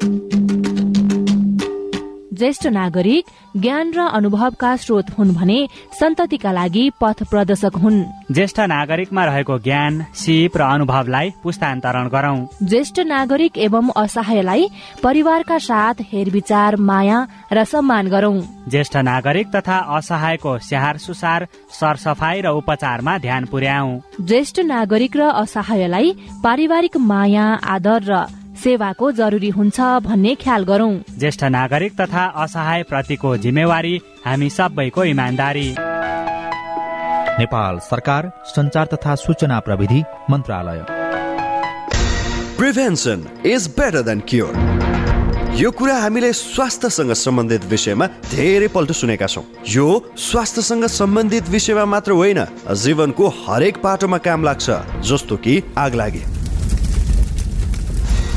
ज्येष्ठ नागरिक ज्ञान र अनुभवका स्रोत हुन् भने सन्ततिका लागि पथ प्रदर्शक हुन्। ज्येष्ठ नागरिकमा रहेको ज्ञान सिप र अनुभवलाई पुस्तान्तरण गरौं। ज्येष्ठ नागरिक एवं असहायलाई परिवारका साथ हेरविचार माया र सम्मान गरौं। ज्येष्ठ नागरिक तथा असहायको स्याहार सुसार सरसफाई र उपचारमा ध्यान पुर्याऊ ज्येष्ठ नागरिक र असहायलाई पारिवारिक माया आदर र सेवाको जरुरी हुन्छ भन्ने ख्याल गरौं। ज्येष्ठ नागरिक तथा असहाय प्रतिको जिम्मेवारी हामी सबैको इमान्दारी। नेपाल सरकार संचार तथा सूचना प्रविधि मन्त्रालय। Prevention is better than cure. यो कुरा हामीले स्वास्थ्यसँग सम्बन्धित विषयमा धेरै पल्ट सुनेका छौँ। यो स्वास्थ्यसँग सम्बन्धित विषयमा मात्र होइन जीवनको हरेक पाटोमा काम लाग्छ जस्तो कि आग लागे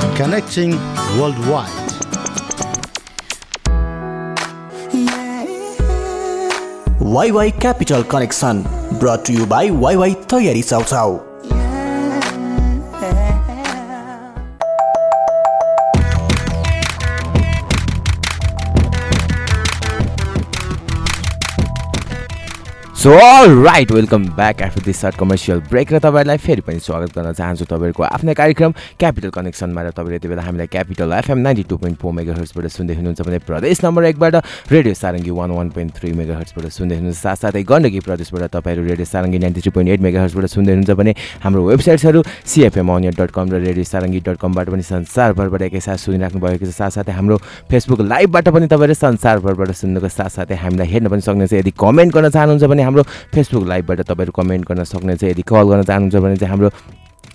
Connecting worldwide. WaiWai Capital connection brought to you by WaiWai तयारी chow chow so right welcome back after this short commercial break र तपाईँहरूलाई फेरि पनि स्वागत गर्न चाहन्छु तपाईँहरूको आफ्नै कार्यक्रम क्यापिटल कनेक्सनमा र तपाईँले यति बेला हामीलाई Capital FM ninety two point four mega हर्सबाट सुन्दै हुनुहुन्छ भने प्रदेश नम्बर एकबाट radio Sarangi one one point three mega हर्सबाट सुन्दै हुनुहुन्छ। साथसाथै गण्डकी प्रदेशबाट तपाईँहरू radio Sarangi ninety three point eight mega हर्सबाट सुन्दै हुनुहुन्छ भने हाम्रो वेबसाइट्सहरू सिएफएम अनियर डट कम र रेडियो सारङ्गी डट कमबाट पनि संसारभरबाट एकैसाथ सुनिराख्नु भएको छ। साथसाथै हाम्रो फेसबुक लाइभबाट पनि तपाईँहरू संसारभरबाट सुन्नुको साथसाथै हामीलाई हेर्न पनि सक्नुहुन्छ। यदि कमेन्ट गर्न चाहनुहुन्छ भने हाम्रो फेसबुक लाइभबाट तपाईँहरू कमेन्ट गर्न सक्नुहुन्छ यदि कल गर्न चाहनुहुन्छ भने चाहिँ हाम्रो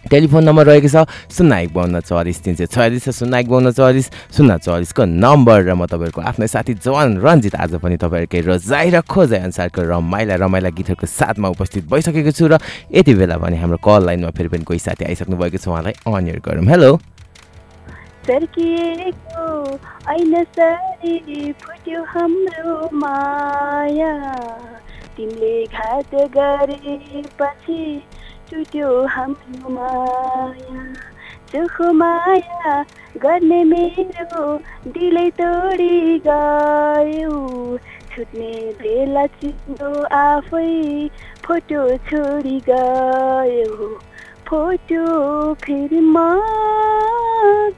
टेलिफोन नम्बर रहेको छ शून्य एक बाहन्न चौरिस तिन सय छयालिस शून्य एक बाहन्न चौरिस शून्य चौरिसको नम्बर र म तपाईँहरूको आफ्नै साथी जवान रन्जित आज पनि तपाईँहरूकै रोजाइ र खोजाइ अनुसारको रमाइला रमाइला गीतहरूको साथमा उपस्थित भइसकेको छु र यति बेला पनि हाम्रो कल लाइनमा फेरि पनि कोही साथी आइसक्नु भएको छ उहाँलाई अनियर गरौँ। हेलो फुट्यो हाम्रो माया। तिमीले घात गरेपछि छुट्यो हाम्रो माया। चोखो माया गर्ने मेरो दिलै तोडी गयो। छुट्ने बेला चिन्यो आफै फोटो छोडी गयो। फोटो फेरि म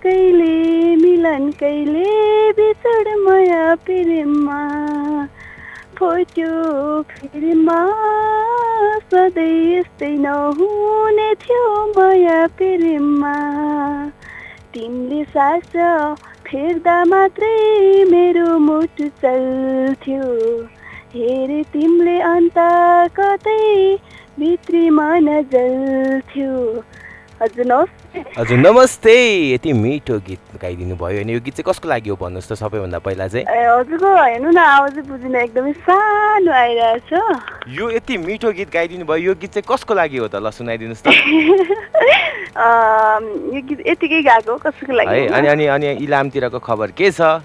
कहिले मिलन कहिले बिछोड माया प्रेममा फोटो फेरि सधैँ यस्तै नहुने थियो माया प्रेममा। तिमीले सास फेर्दा मात्रै मेरो मुटु चल्थ्यो। हेरे तिमीले अन्त कतै भित्री मन जल्थ्यो। हजुर नमस्ते। यति मिठो गीत गाइदिनु भयो अनि यो गीत चाहिँ कसको लागि हो भन्नुहोस् त सबैभन्दा पहिला चाहिँ। हजुरको हेर्नु न आवाजै बुझिन एकदमै सानो आइरहेछ यो यति मिठो गीत गाइदिनु भयो यो गीत चाहिँ कसको लागि हो त ल सुनाइदिनुहोस् त। <laughs> यो गीत यतिकै गाएको कसैको लागि है होइन? अनि अनि अनि इलामतिरको खबर के छ?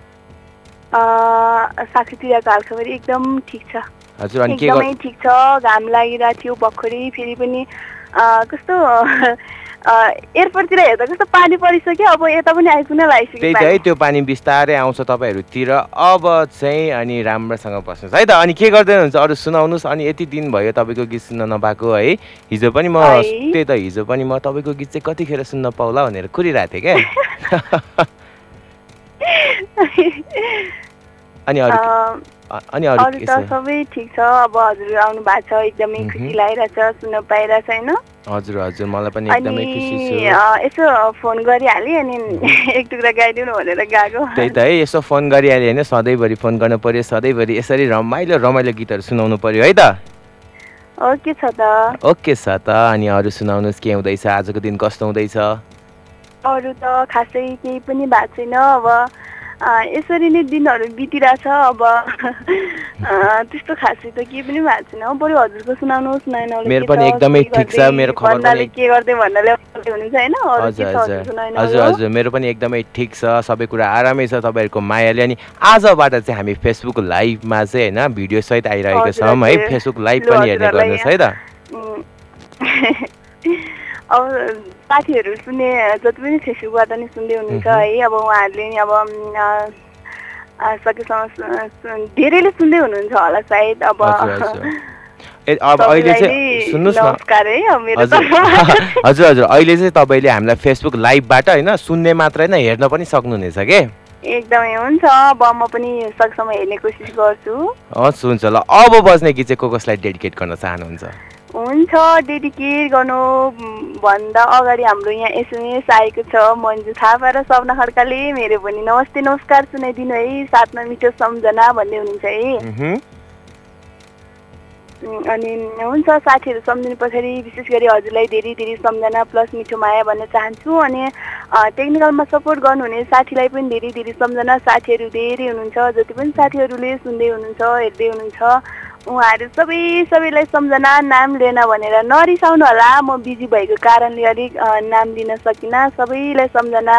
साथीतिरको हालखबर एकदम ठिक छ। हजुर अनि के एकदमै ठिक छ घाम लागिरहेको थियो भर्खरै फेरि पनि कस्तो एयरपोर्टतिर हेर्दा कस्तो पानी परिसक्यो अब यता पनि आइपुग्न लागिसक्यो त्यही त है त्यो पानी बिस्तारै आउँछ तपाईँहरूतिर। अब चाहिँ अनि राम्रोसँग बस्नुहोस्। है त अनि के गर्दै हुनुहुन्छ? अरू सुनाउनुहोस्। अनि यति दिन भयो तपाईँको गीत सुन्न नपाएको है। हिजो पनि म। त्यही त हिजो पनि म तपाईँको गीत चाहिँ कतिखेर सुन्न पाउला भनेर कुरिरहेको थिएँ क्या। <laughs> <laughs> <laughs> अनि अरू अनि अरू त सबै ठिक छ। अब हजुर आउनु भएको छ एकदमै खुसी लागिरहेछ सुन्न पाइरहेछ होइन? हजुर हजुर मलाई पनि एकदमै खुसी छु। यसो फोन गरिहालेँ अनि <laughs> एक टुक्रा गाइदिनु भनेर गएको। त्यही त है यसो फोन गरिहाल्यो होइन सधैँभरि फोन गर्नु पर्यो सधैँभरि यसरी रमाइलो रमाइलो गीतहरू सुनाउनु पर्यो है त? ओके छ त? ओके छ त अनि अरू सुनाउनुहोस् के हुँदैछ आजको दिन कस्तो हुँदैछ? अरू त खासै केही पनि भएको छैन अब यसरी नै दिनहरू बितिरहेछ अब त्यस्तो खासै त केही पनि भएको छैन। बरु हजुरको सुनाउनुहोस् नयाँ मेरो पनि एकदमै ठिक छ, मेरो खबर पनि के गर्दै भन्नाले हुनुहुन्छ होइन? हजुर हजुर। हजुर मेरो पनि एकदमै ठिक छ सबै कुरा आरामै छ तपाईँहरूको मायाले। अनि आजबाट चाहिँ हामी फेसबुक लाइभमा चाहिँ होइन भिडियो सहित आइरहेको छौँ है। फेसबुक लाइभ पनि हेर्ने गर्नुहोस् है त। <laughs> अब साथीहरू सुन्ने जति पनि फेसबुकबाट नि सुन्दै हुनुहुन्छ है अब उहाँहरूले नि अब सकेसम्म धेरैले सुन्दै हुनुहुन्छ होला सायद अब। अहिले चाहिँ नै सुन्नुहोस्। <laughs> हजुर। हजुर अहिले चाहिँ तपाईँले हामीलाई फेसबुक लाइभबाट होइन सुन्ने मात्र होइन हेर्न पनि सक्नुहुनेछ के? एकदमै हुन्छ। अब म पनि सकेसम्म हेर्ने कोसिस गर्छु। हस् हुन्छ ल। अब बज्ने गीत चाहिँ को कसलाई डेडिकेट गर्न चाहनुहुन्छ? हुन्छ डेडिकेट गर्नु भन्दा अगाडि हाम्रो यहाँ एसएमएस आएको छ मन्जु थापा र सपना खड्काले। मेरो पनि नमस्ते नमस्कार सुनाइदिनु है साथमा मिठो सम्झना भन्दै हुनुहुन्छ है। अनि हुन्छ साथीहरू सम्झिनु पछाडि विशेष गरी हजुरलाई धेरै धेरै सम्झना प्लस मिठो माया भन्न चाहन्छु। अनि टेक्निकलमा सपोर्ट गर्नुहुने साथीलाई पनि धेरै धेरै सम्झना साथीहरू धेरै हुनुहुन्छ। जति पनि साथीहरूले सुन्दै हुनुहुन्छ हेर्दै हुनुहुन्छ। उहाँहरू सबै सबैलाई सम्झना नाम लिएन भनेर नरिसाउनु होला। म बिजी भएको कारणले अलिक नाम लिन सकिनँ। सबैलाई सम्झना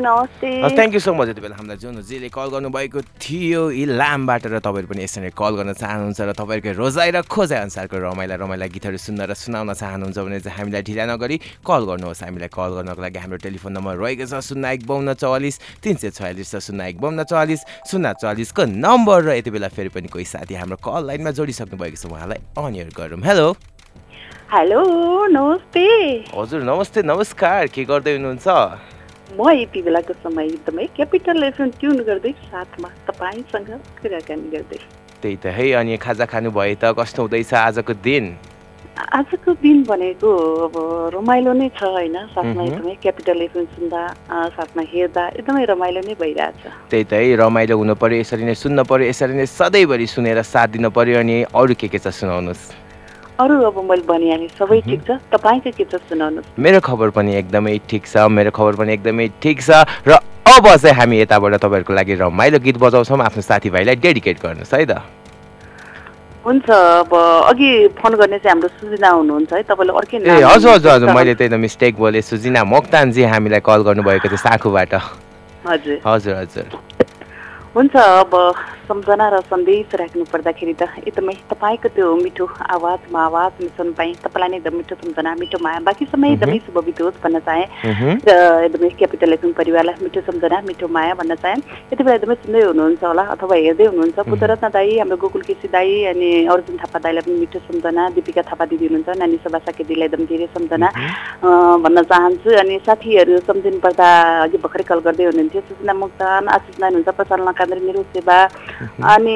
नमस्ते। थ्याङ्क यू सो मच यति बेला हामीलाई जुन जेले कल गर्नुभएको थियो इलामबाट र तपाईँहरू पनि यसरी कल गर्न चाहनुहुन्छ र तपाईँहरूको रोजाइ र खोजाइ अनुसारको रमाइला रमाइला गीतहरू सुन्न र सुनाउन चाहनुहुन्छ भने चाहिँ हामीलाई ढिला नगरी कल गर्नुहोस्। हामीलाई कल गर्नको लागि हाम्रो टेलिफोन नम्बर रहेको छ शून्य एक बाउन्न चौवालिस तिन सय छयालिस र शून्य एक बाउन्न चौवालिस। शून्य चौवालिसको नम्बर र यति बेला फेरि पनि कोही साथी हाम्रो कल लाइनमा जोडिसक्नु भएको छ उहाँलाई अनियर गरौँ। हेलो हेलो नमस्ते। हजुर नमस्ते नमस्कार। के गर्दै हुनुहुन्छ? म यति बेलाको समय एकदमै क्यापिटल एफएम ट्युन गर्दै साथमा तपाईँसँग कुराकानी गर्दै। त्यही त है अनि खाजा खानु भयो त कस्तो हुँदैछ आजको दिन? आजको दिन भनेको अब रमाइलो नै छ होइन? साथमा। एकदमै क्यापिटल एफएम सुन्दा साथमा हेर्दा एकदमै रमाइलो नै भइरहेछ। त्यही त है रमाइलो हुनु पर्यो यसरी नै सुन्न पर्यो यसरी नै सधैँभरि सुनेर साथ दिनु पर्यो अनि अरू के के छ सुनाउनुहोस्। अरू अब मैले भनिहालेँ सबै ठिक छ? तपाईँको के छ सुनाउनुहोस्? मेरो खबर पनि एकदमै ठिक छ मेरो खबर पनि एकदमै ठिक छ र अब चाहिँ हामी यताबाट तपाईँहरूको लागि रमाइलो गीत बजाउँछौँ। आफ्नो साथीभाइलाई डेडिकेट गर्नुहोस् है त। हुन्छ अब अघि फोन गर्ने चाहिँ हाम्रो सुजना हुनुहुन्छ है? तपाईँले अर्कै ए हजुर हजुर हजुर। मैले त्यही त मिस्टेक बोलेँ। सुजिना मोक्तानजी हामीलाई कल गर्नुभएको थियो साखुबाट। हजुर। हजुर हजुर। हुन्छ अब सम्झना र सन्देश राख्नु पर्दाखेरि त एकदमै तपाईँको त्यो मिठो आवाजमा आवाज सुन्न पाएँ तपाईँलाई नै एकदम मिठो सम्झना मिठो माया। बाँकी समय एकदमै शुभ बितोस् भन्न चाहेँ। र एकदमै क्यापिटल एफएम परिवारलाई मिठो सम्झना मिठो माया भन्न चाहेँ। यति बेला एकदमै सुन्दै हुनुहुन्छ होला अथवा हेर्दै हुनुहुन्छ। पुत्ररत्न दाई हाम्रो गोकुल केसी दाई अनि अर्जुन थापा दाईलाई पनि मिठो सम्झना दिपिका थापा दिदी हुनुहुन्छ नानी सभा साके दिदीलाई एकदम धेरै सम्झना भन्न चाहन्छु। अनि साथीहरू सम्झिनु पर्दा अघि भर्खरै कल गर्दै हुनुहुन्थ्यो। सुजना मुक्तान आशिष नारायण हुनुहुन्छ प्रचलन कान्द्र मेरो सेवा अनि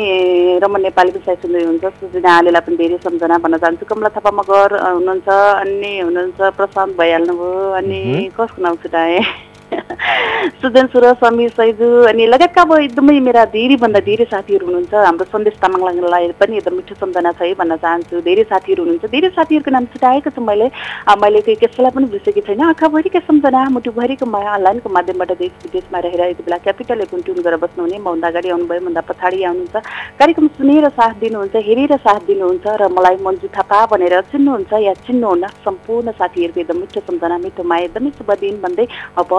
रमन नेपालीको सायद सुन्दै हुनुहुन्छ सुजना आलेलाई पनि धेरै सम्झना भन्न चाहन्छु कमला थापा मगर हुनुहुन्छ अनि हुनुहुन्छ प्रशान्त भइहाल्नुभयो अनि कसको नाम छुटाएँ सुजन सुर समीर सैजु अनि लगायतका अब एकदमै मेरा धेरैभन्दा धेरै साथीहरू हुनुहुन्छ। हाम्रो सन्देश तामाङलाई पनि एकदम मिठो सम्झना छ है भन्न चाहन्छु। धेरै साथीहरू हुनुहुन्छ। धेरै साथीहरूको नाम छुटाएको छु मैले। मैले कोही कसैलाई पनि बिर्सेकी छैन। आँखाभरिका सम्झना मुटुभरिको माया अनलाइनको माध्यमबाट देश विदेशमा रहेर यति बेला क्यापिटल एकुन ट्युन गरेर बस्नुहुने मभन्दा अगाडि आउनुभयो भन्दा पछाडि आउनुहुन्छ। कार्यक्रम सुनेर साथ दिनुहुन्छ हेरेर साथ दिनुहुन्छ र मलाई मन्जु थापा भनेर चिन्नुहुन्छ या चिन्नुहुन्न सम्पूर्ण साथीहरूको एकदम मिठो सम्झना मिठो माया एकदमै शुभ दिन भन्दै अब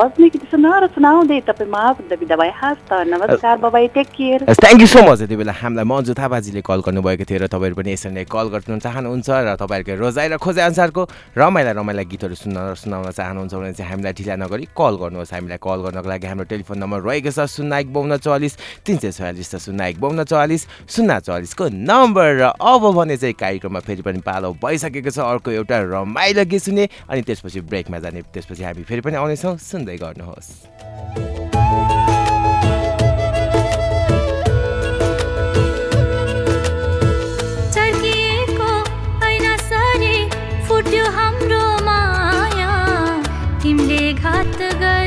तपाईँ हस् त नमस्कार bye bye take care thank you so much यति बेला हामीलाई मन्जु थापाजीले कल गर्नुभएको थियो र तपाईँहरू पनि यसरी नै कल गर्नु चाहनुहुन्छ र तपाईँहरूको रोजाइ र खोजे अनुसारको रमाइला रमाइला गीतहरू सुन्न सुनाउन चाहनुहुन्छ भने चाहिँ हामीलाई ढिला नगरी कल गर्नुहोस् हामीलाई कल गर्नको लागि हाम्रो टेलिफोन नम्बर रहेको छ शून्य एक बाउन्न चौवालिस तिन सय छयालिस र शून्य एक बाउन्न चौवालिस शून्य चौवालिसको नम्बर र अब भने चाहिँ कार्यक्रममा फेरि पनि पालो भइसकेको छ अर्को एउटा रमाइलो गीत सुने अनि त्यसपछि ब्रेकमा जाने त्यसपछि हामी फेरि पनि आउनेछौँ सुन्दै गर्नुहोस् हाम्रो माया तिमीले घात गरेपछि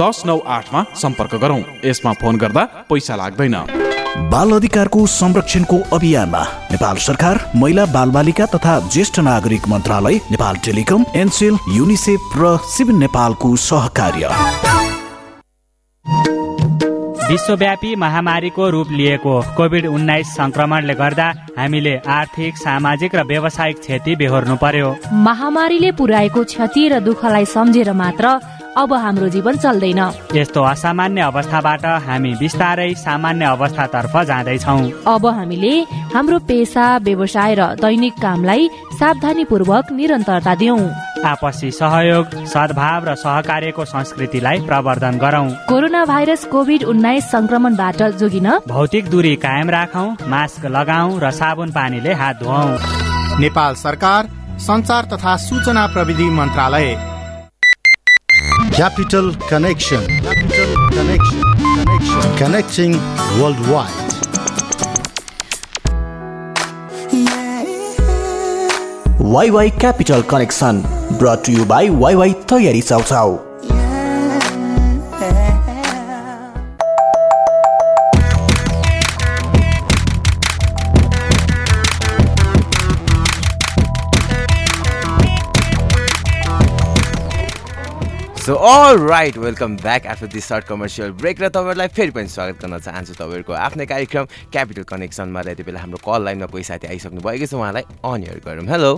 दस नौ आठमा सम्पर्क गरौँ। यसमा फोन गर्दा पैसा लाग्दैन। बाल अधिकारको संरक्षणको अभियानमा नेपाल सरकार महिला बालबालिका तथा ज्येष्ठ नागरिक मन्त्रालय नेपाल टेलिकम एनसेल युनिसेफ र सिभिल नेपालको सहकार्य। विश्वव्यापी महामारीको रूप लिएको कोभिड उन्नाइस संक्रमणले गर्दा हामीले आर्थिक सामाजिक र व्यावसायिक क्षति बेहोर्नु पर्यो। महामारीले पुर्याएको क्षति र दुःखलाई सम्झेर मात्र अब हाम्रो जीवन चल्दैन। यस्तो असामान्य अवस्थाबाट हामी बिस्तारै सामान्य अवस्थातर्फ जाँदैछौँ। अब हामीले हाम्रो पेसा व्यवसाय र दैनिक कामलाई सावधानीपूर्वक निरन्तरता दियौँ। आपसी सहयोग सद्भाव र सहकार्यको संस्कृतिलाई प्रवर्धन गरौँ। कोरोना भाइरस कोभिड उन्नाइस संक्रमणबाट जोगिन भौतिक दूरी कायम राखौँ मास्क लगाऊ र साबुन पानीले हात धुवाउ नेपाल सरकार संचार तथा सूचना प्रविधि मन्त्रालय। Capital Connection. Capital Connection. Connection. Connecting worldwide. WaiWai Capital connection brought to you by WaiWai तयारी chow chow so all right welcome back after this short commercial break र तपाईँहरूलाई फेरि पनि स्वागत गर्न चाहन्छु तपाईँहरूको आफ्नै कार्यक्रम क्यापिटल कनेक्सनमा र यति बेला हाम्रो कल लाइनमा कोही साथी आइसक्नु भएको छ उहाँलाई अन एयर गरौँ। Hello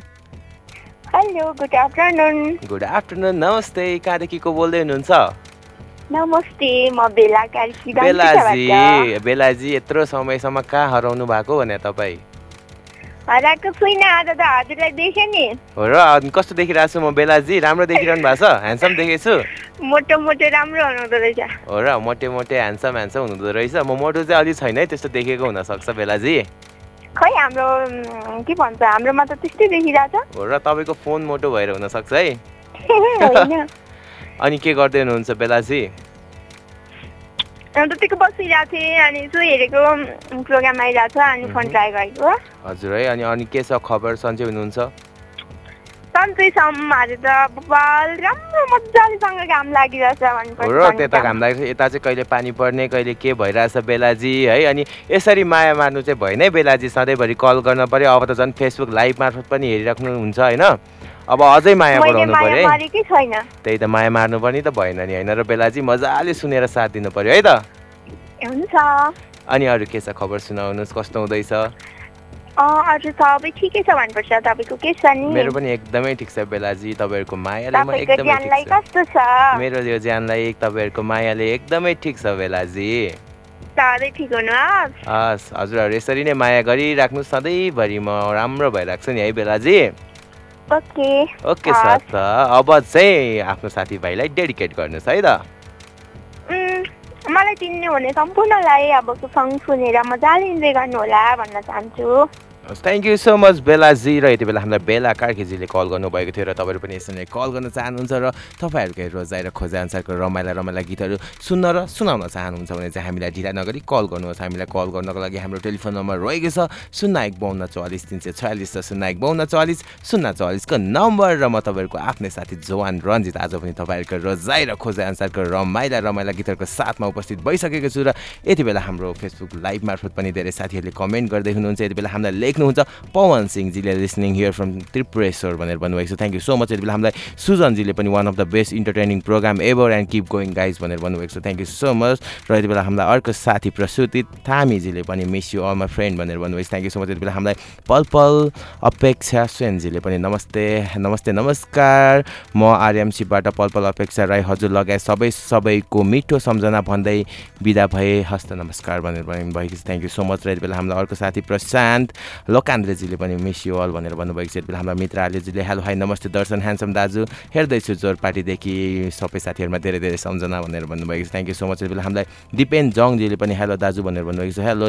hello good afternoon good afternoon नमस्ते। कहाँदेखि को बोल्दै हुनुहुन्छ? नमस्ते म बेलाजी बेलाजी यत्रो समयसम्म कहाँ हराउनु भएको भने तपाईँ? हराएको छुइनँ आज त हजुरलाई देखेँ नि। हो र कस्तो देखिरहेको छु म बेलाजी? राम्रो देखिरहनु भएको छ? ह्यान्डसम देखेको छु? मोटो मोटो राम्रो हुनुहुँदो रहेछ। हो र मोटे मोटे ह्यान्डसम ह्यान्डसम हुनुहुँदो रहेछ। म मोटो चाहिँ अलि छैन है त्यस्तो देखेको हुनसक्छ बेलाजी। खै हाम्रो के भन्छ हाम्रोमा त त्यस्तै देखिरहेछ। हो र तपाईँको फोन मोटो भएर हुनसक्छ है। <laughs> <laughs> अनि के गर्दै हुनुहुन्छ बेलाजी? त्यतिको बसिरहेको थिएँ अनि यसो हेरेको प्रोग्राम आइरहेको छ अनि फोन ट्राई गरेको। हजुर है अनि अनि के छ खबर? सन्चै हुनुहुन्छ? सन्चैसम्महरू त बबाल राम्रो मजालेसँग घाम लागिरहेछ हो त्यता घाम लागेको छ यता चाहिँ कहिले पानी पर्ने कहिले के भइरहेछ बेलाजी है? अनि यसरी माया मार्नु चाहिँ भएन है बेलाजी सधैँभरि कल गर्न पर्यो। अब त झन् फेसबुक लाइभ मार्फत पनि हेरिराख्नुहुन्छ होइन? अब अझै माया बढाउनु पर्यो है। त्यही त माया मार्नु पनि त भएन नि होइन र बेलाजी मजाले सुनेर साथ दिनु पर्यो है त। हुन्छ। अनि अरू के छ खबर सुनाउनुहोस् कस्तो हुँदैछ? अरू सबै ठिकै छ भन्नुपर्छ तपाईँको के छ नि? मेरो पनि एकदमै ठिक छ बेलाजी तपाईँहरूको मायाले म एकदमै ठिक छ। मेरो यो ज्यानलाई तपाईँहरूको मायाले एकदमै ठिक छ बेलाजी। हस् हजुरहरू यसरी नै माया गरिराख्नु सधैँभरि म राम्रो भइरहेको छु नि है बेलाजी। ओके। ओके सर त अब चाहिँ आफ्नो साथीभाइलाई डेडिकेट गर्नुहोस् है त। मलाई चिन्ने हुने सम्पूर्णलाई अबको सङ्ग सुनेर मजाले इन्जोय गर्नु होला भन्न चाहन्छु। थ्याङ्क यू सो मच बेलाजी र यति बेला हामीलाई बेला कार्कीजीले कल गर्नुभएको थियो र तपाईँहरू पनि यसरी कल गर्न चाहनुहुन्छ र तपाईँहरूकै रोजाइ र खोजे अनुसारको रमाइला रमाइला गीतहरू सुन्न र सुनाउन चाहनुहुन्छ भने चाहिँ हामीलाई ढिला नगरी कल गर्नुहोस्। हामीलाई कल गर्नको लागि हाम्रो टेलिफोन नम्बर रहेको छ शून्य एक बाहन्न चौवालिस तिन सय छयालिस र शून्य एक बाहन्न चौवालिस शून्य चौवालिसको नम्बर र म तपाईँहरूको आफ्नै साथी जोवान रन्जित आज पनि तपाईँहरूको रोजाइ र खोजे अनुसारको रमाइला रमाइला गीतहरूको साथमा उपस्थित भइसकेको छु र यति बेला हाम्रो फेसबुक लाइभ मार्फत पनि धेरै साथीहरूले कमेन्ट गर्दै हुनुहुन्छ। यति बेला हामीलाई लेख्नुहुन्छ। पवन सिंहजीले लिसनिङ हियर फ्रम त्रिपुरेश्वर भनेर भन्नुभएको छ। थ्याङ्क यू सो मच यति बेला हामीलाई सुजनजीले पनि one of the best entertaining program ever and keep going guys भनेर भन्नुभएको छ। थ्याङ्क यू सो मच र यति बेला हामीलाई अर्को साथी प्रसुति थामीजीले पनि miss you all my friend भनेर भन्नुभएको छ। थ्याङ्क यू सो मच यति बेला हामीलाई पल पल अपेक्षा सेनजीले पनि नमस्ते नमस्ते नमस्कार। म आरएमसीबाट पल पल अपेक्षा राई। हजुर लगायत सबै सबैको मिठो सम्झना भन्दै बिदा भए हस्त नमस्कार भनेर भन्नुभएको छ। थ्याङ्क यू सो मच र यति बेला हामीलाई अर्को साथी प्रशान्त लोकान्द्रेजीले पनि मिस यु अल भनेर भन्नुभएको छ। यति बेला हाम्रो मित्र आलेजीले हेलो हाई नमस्ते दर्शन ह्यान्डसम दाजु। हेर्दैछु जोरपाटीदेखि सबै साथीहरूमा धेरै धेरै सम्झना भनेर भन्नुभएको छ। थ्याङ्क यू सो मच यति बेला हामीलाई दिपेन जङजीले पनि हेलो दाजु भनेर भन्नुभएको छ। Hello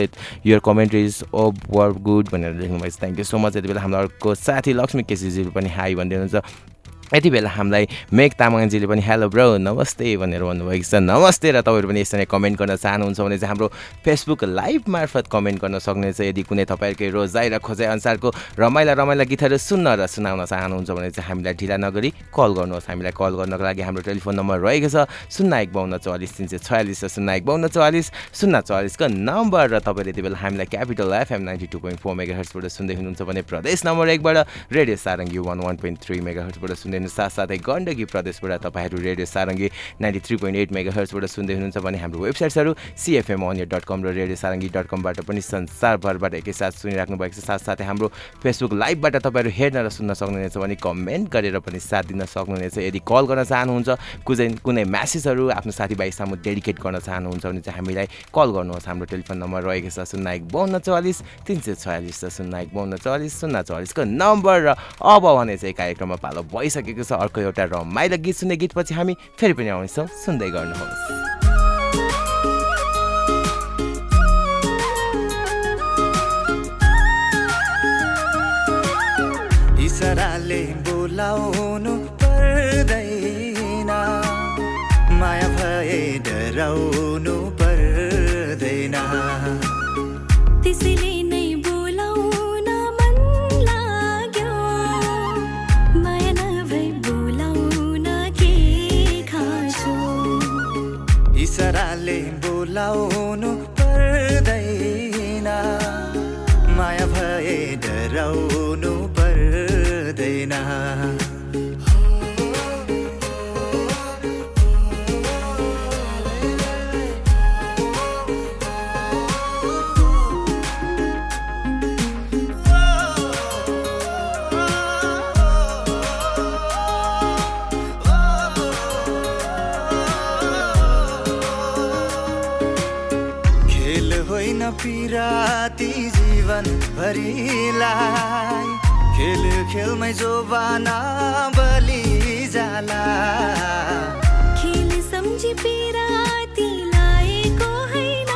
your commentary is over good भनेर लेख्नुभएको छ। थ्याङ्क यू सो मच यति बेला हाम्रो अर्को साथी लक्ष्मी केसीजीले पनि हाई भन्दै हुनुहुन्छ। यति बेला हामीलाई मेघ तामाङजीले पनि हेलो ब्रो नमस्ते भनेर भन्नुभएको छ। नमस्ते र तपाईँहरू पनि यसरी कमेन्ट गर्न चाहनुहुन्छ भने चाहिँ हाम्रो फेसबुक लाइभ मार्फत कमेन्ट गर्न सक्नुहुनेछ यदि कुनै तपाईँहरूकै रोजाइ र खोजाइ अनुसारको रमाइला रमाइला गीतहरू सुन्न र सुनाउन चाहनुहुन्छ भने चाहिँ हामीलाई ढिला नगरी कल गर्नुहोस्। हामीलाई कल गर्नको लागि हाम्रो टेलिफोन नम्बर रहेको छ शून्य एक बाहन्न चौवालिस तिन सय छयालिस र शून्य एक बाहन्न चौवालिस। शून्य चौवालिसको नम्बर र तपाईँले यति बेला हामीलाई capital FM ninety two point four mega हर्सबाट सुन्दै हुनुहुन्छ भने प्रदेश नम्बर एकबाट radio Sarangi one one point three mega हर्सबाट सुन्दै हुनुहुन्छ साथसाथै गण्डकी प्रदेशबाट तपाईँहरू radio Sarangi ninety three point eight mega हर्सबाट सुन्दै हुनुहुन्छ भने हाम्रो वेबसाइट्सहरू सिएफएम अनियर डट कम र रेडियो सारङ्गी डट कमबाट पनि संसारभरबाट एकैसाथ सुनिराख्नु भएको छ। साथसाथै हाम्रो फेसबुक लाइभबाट तपाईँहरू हेर्न र सुन्न सक्नुहुनेछ भने कमेन्ट गरेर पनि साथ दिन सक्नुहुनेछ। यदि कल गर्न चाहनुहुन्छ कुनै कुनै म्यासेजहरू आफ्नो साथीभाइ सामु डेडिकेट गर्न चाहनुहुन्छ भने चाहिँ हामीलाई कल गर्नुहोस्। हाम्रो टेलिफोन नम्बर रहेको छ शून्य एक बाहन्न चौवालिस तिन सय छयालिस र शून्य एक बाहन्न चौवालिस शून्य चौवालिसको नम्बर र अब भने चाहिँ कार्यक्रममा पालो भइसकेको छ अर्को एउटा रमाइलो गीत। सुन्ने गीतपछि हामी फेरि पनि आउनेछौँ। सुन्दै गर्नुहोस्। इसाराले बोलाउनु पर्दैन। माया भए डराउनु इसाराले बोलाउनु खेलमै जोबाना बलि जाला। खेल सम्झी पिराती लाएको होइन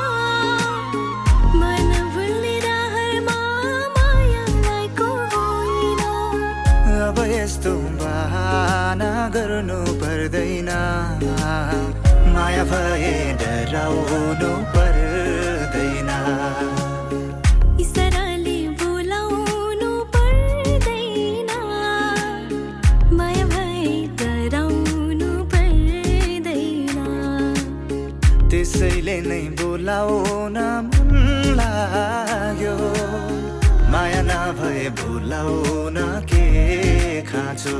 मन भुल्ने रहरमा माया लाएको होइन अब यस्तो बहाना गर्नु पर्दैन। माया भए डराउनु पर्दैन बोलाउन मन लाग्यो माया नभए भुलाउन के खाँचो?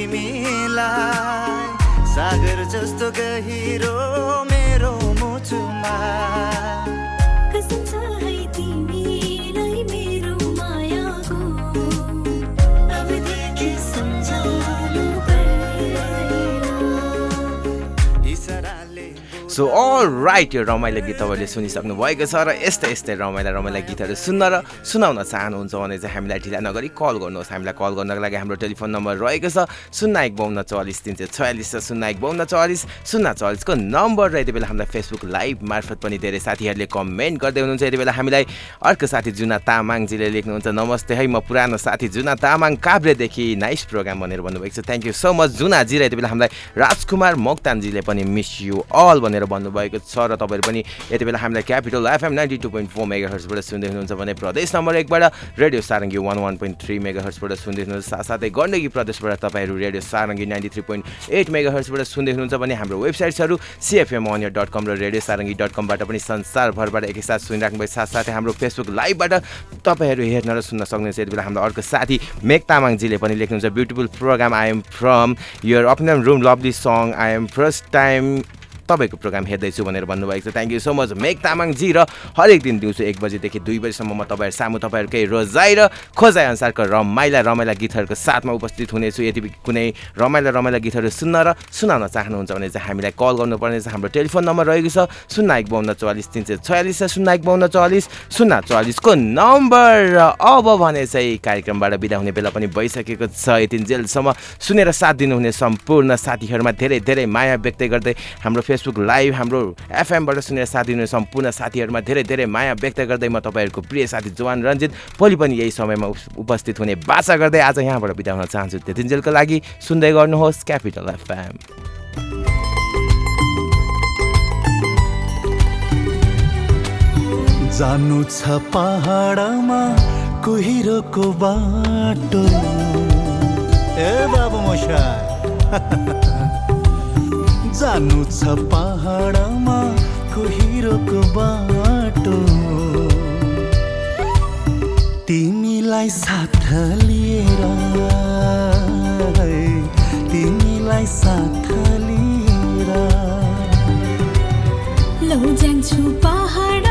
तिमीलाई सागर जस्तो गहिरो मेरो मुटुमा सो अल राइट यो रमाइलो गीत तपाईँले सुनिसक्नु भएको छ र यस्तै यस्तै रमाइला रमाइला गीतहरू सुन्न र सुनाउन चाहनुहुन्छ भने चाहिँ हामीलाई ढिला नगरी कल गर्नुहोस्। हामीलाई कल गर्नको लागि हाम्रो टेलिफोन नम्बर रहेको छ शून्य एक बाहन्न चौवालिस तिन सय छयालिस र शून्य एक बाहन्न चौवालिस शून्य चौवालिसको नम्बर र यति बेला हामीलाई फेसबुक लाइभ मार्फत पनि धेरै साथीहरूले कमेन्ट गर्दै हुनुहुन्छ। यति बेला हामीलाई अर्को साथी जुना तामाङजीले लेख्नुहुन्छ नमस्ते है म पुरानो साथी जुना तामाङ काभ्रेदेखि नाइस प्रोग्राम भनेर भन्नुभएको छ। थ्याङ्क यू सो मच जुनाजी र यति बेला हामीलाई राजकुमार मोक्तानजीले पनि मिस यु अल भनेर भन्नुभएको छ र तपाईँहरू पनि यति बेला हामीलाई capital FM ninety two point four mega हर्सबाट सुन्दै हुनुहुन्छ भने प्रदेश नम्बर एकबाट radio Sarangi one one point three mega हर्सबाट सुन्दै हुनुहुन्छ। साथसाथै गण्डकी प्रदेशबाट तपाईँहरू radio Sarangi ninety three point eight mega हर्सबाट सुन्दै हुनुहुन्छ भने हाम्रो वेबसाइट्सहरू सिएफएम अनियर डट कम र रेडियो सारङ्गी डट कमबाट पनि संसारभरबाट एकैसाथ सुनिराख्नु भएको साथसाथै हाम्रो फेसबुक लाइभबाट तपाईँहरू हेर्न र सुन्न सक्नुहुन्छ। यति बेला हाम्रो अर्को साथी मेघ तामाङजीले पनि लेख्नुहुन्छ beautiful program I am from your opinion room lovely song I am first time तपाईँको प्रोग्राम हेर्दैछु भनेर भन्नुभएको छ। थ्याङ्क यू सो मच मेघ तामाङजी र हरेक दिन दिउँसो एक बजीदेखि दुई बजीसम्म म तपाईँहरू सामु तपाईँहरूकै रोजाइ र खोजाइ अनुसारको रमाइला रमाइला गीतहरूको साथमा उपस्थित हुनेछु। यदि कुनै रमाइला रमाइला गीतहरू सुन्न र सुनाउन चाहनुहुन्छ भने चाहिँ हामीलाई कल गर्नुपर्ने छ। हाम्रो टेलिफोन नम्बर रहेको छ शून्य एक बाहन्न चौवालिस तिन सय छयालिस र शून्य एक बाहन्न चौवालिस। शून्य चौवालिसको नम्बर र अब भने चाहिँ कार्यक्रमबाट बिदा हुने बेला पनि भइसकेको छ। यतिन्जेलसम्म सुनेर साथ दिनुहुने सम्पूर्ण साथीहरूमा धेरै धेरै माया व्यक्त गर्दै हाम्रो फेसबुक लाइभ हाम्रो एफएमबाट सुनेर साथ दिनुहुने सम्पूर्ण साथीहरूमा धेरै धेरै माया व्यक्त गर्दै म तपाईँहरूको प्रिय साथी जवान रञ्जित। भोलि पनि यही समयमा उप- उपस्थित हुने बाचा गर्दै आज यहाँबाट बिदा हुन चाहन्छु। त्यतिन्जेलको लागि सुन्दै गर्नुहोस् क्यापिटल एफएम जानु छ पहाडमा कुहिरोको बाटो। ए बाबु मसा। <laughs> जानु छ पहाडमा कुहिरोको बाटो। तिमीलाई साथ लिएर तिमीलाई साथ लिएर। लौ जान्छु पहाडमा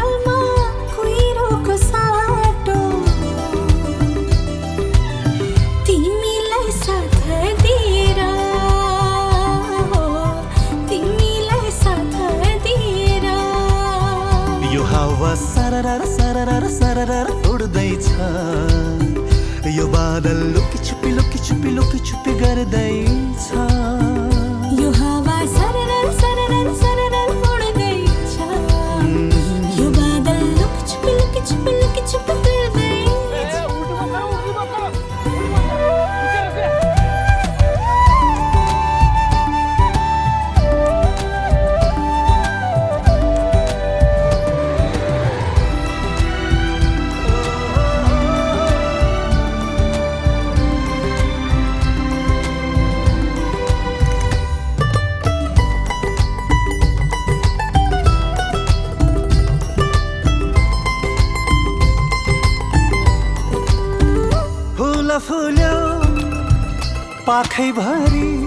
सरर सरर सरर उड्दैछ यो बादल लुकी छुपी लुकी छुपी लुकी छुपी गर्दैछ भारी भरी।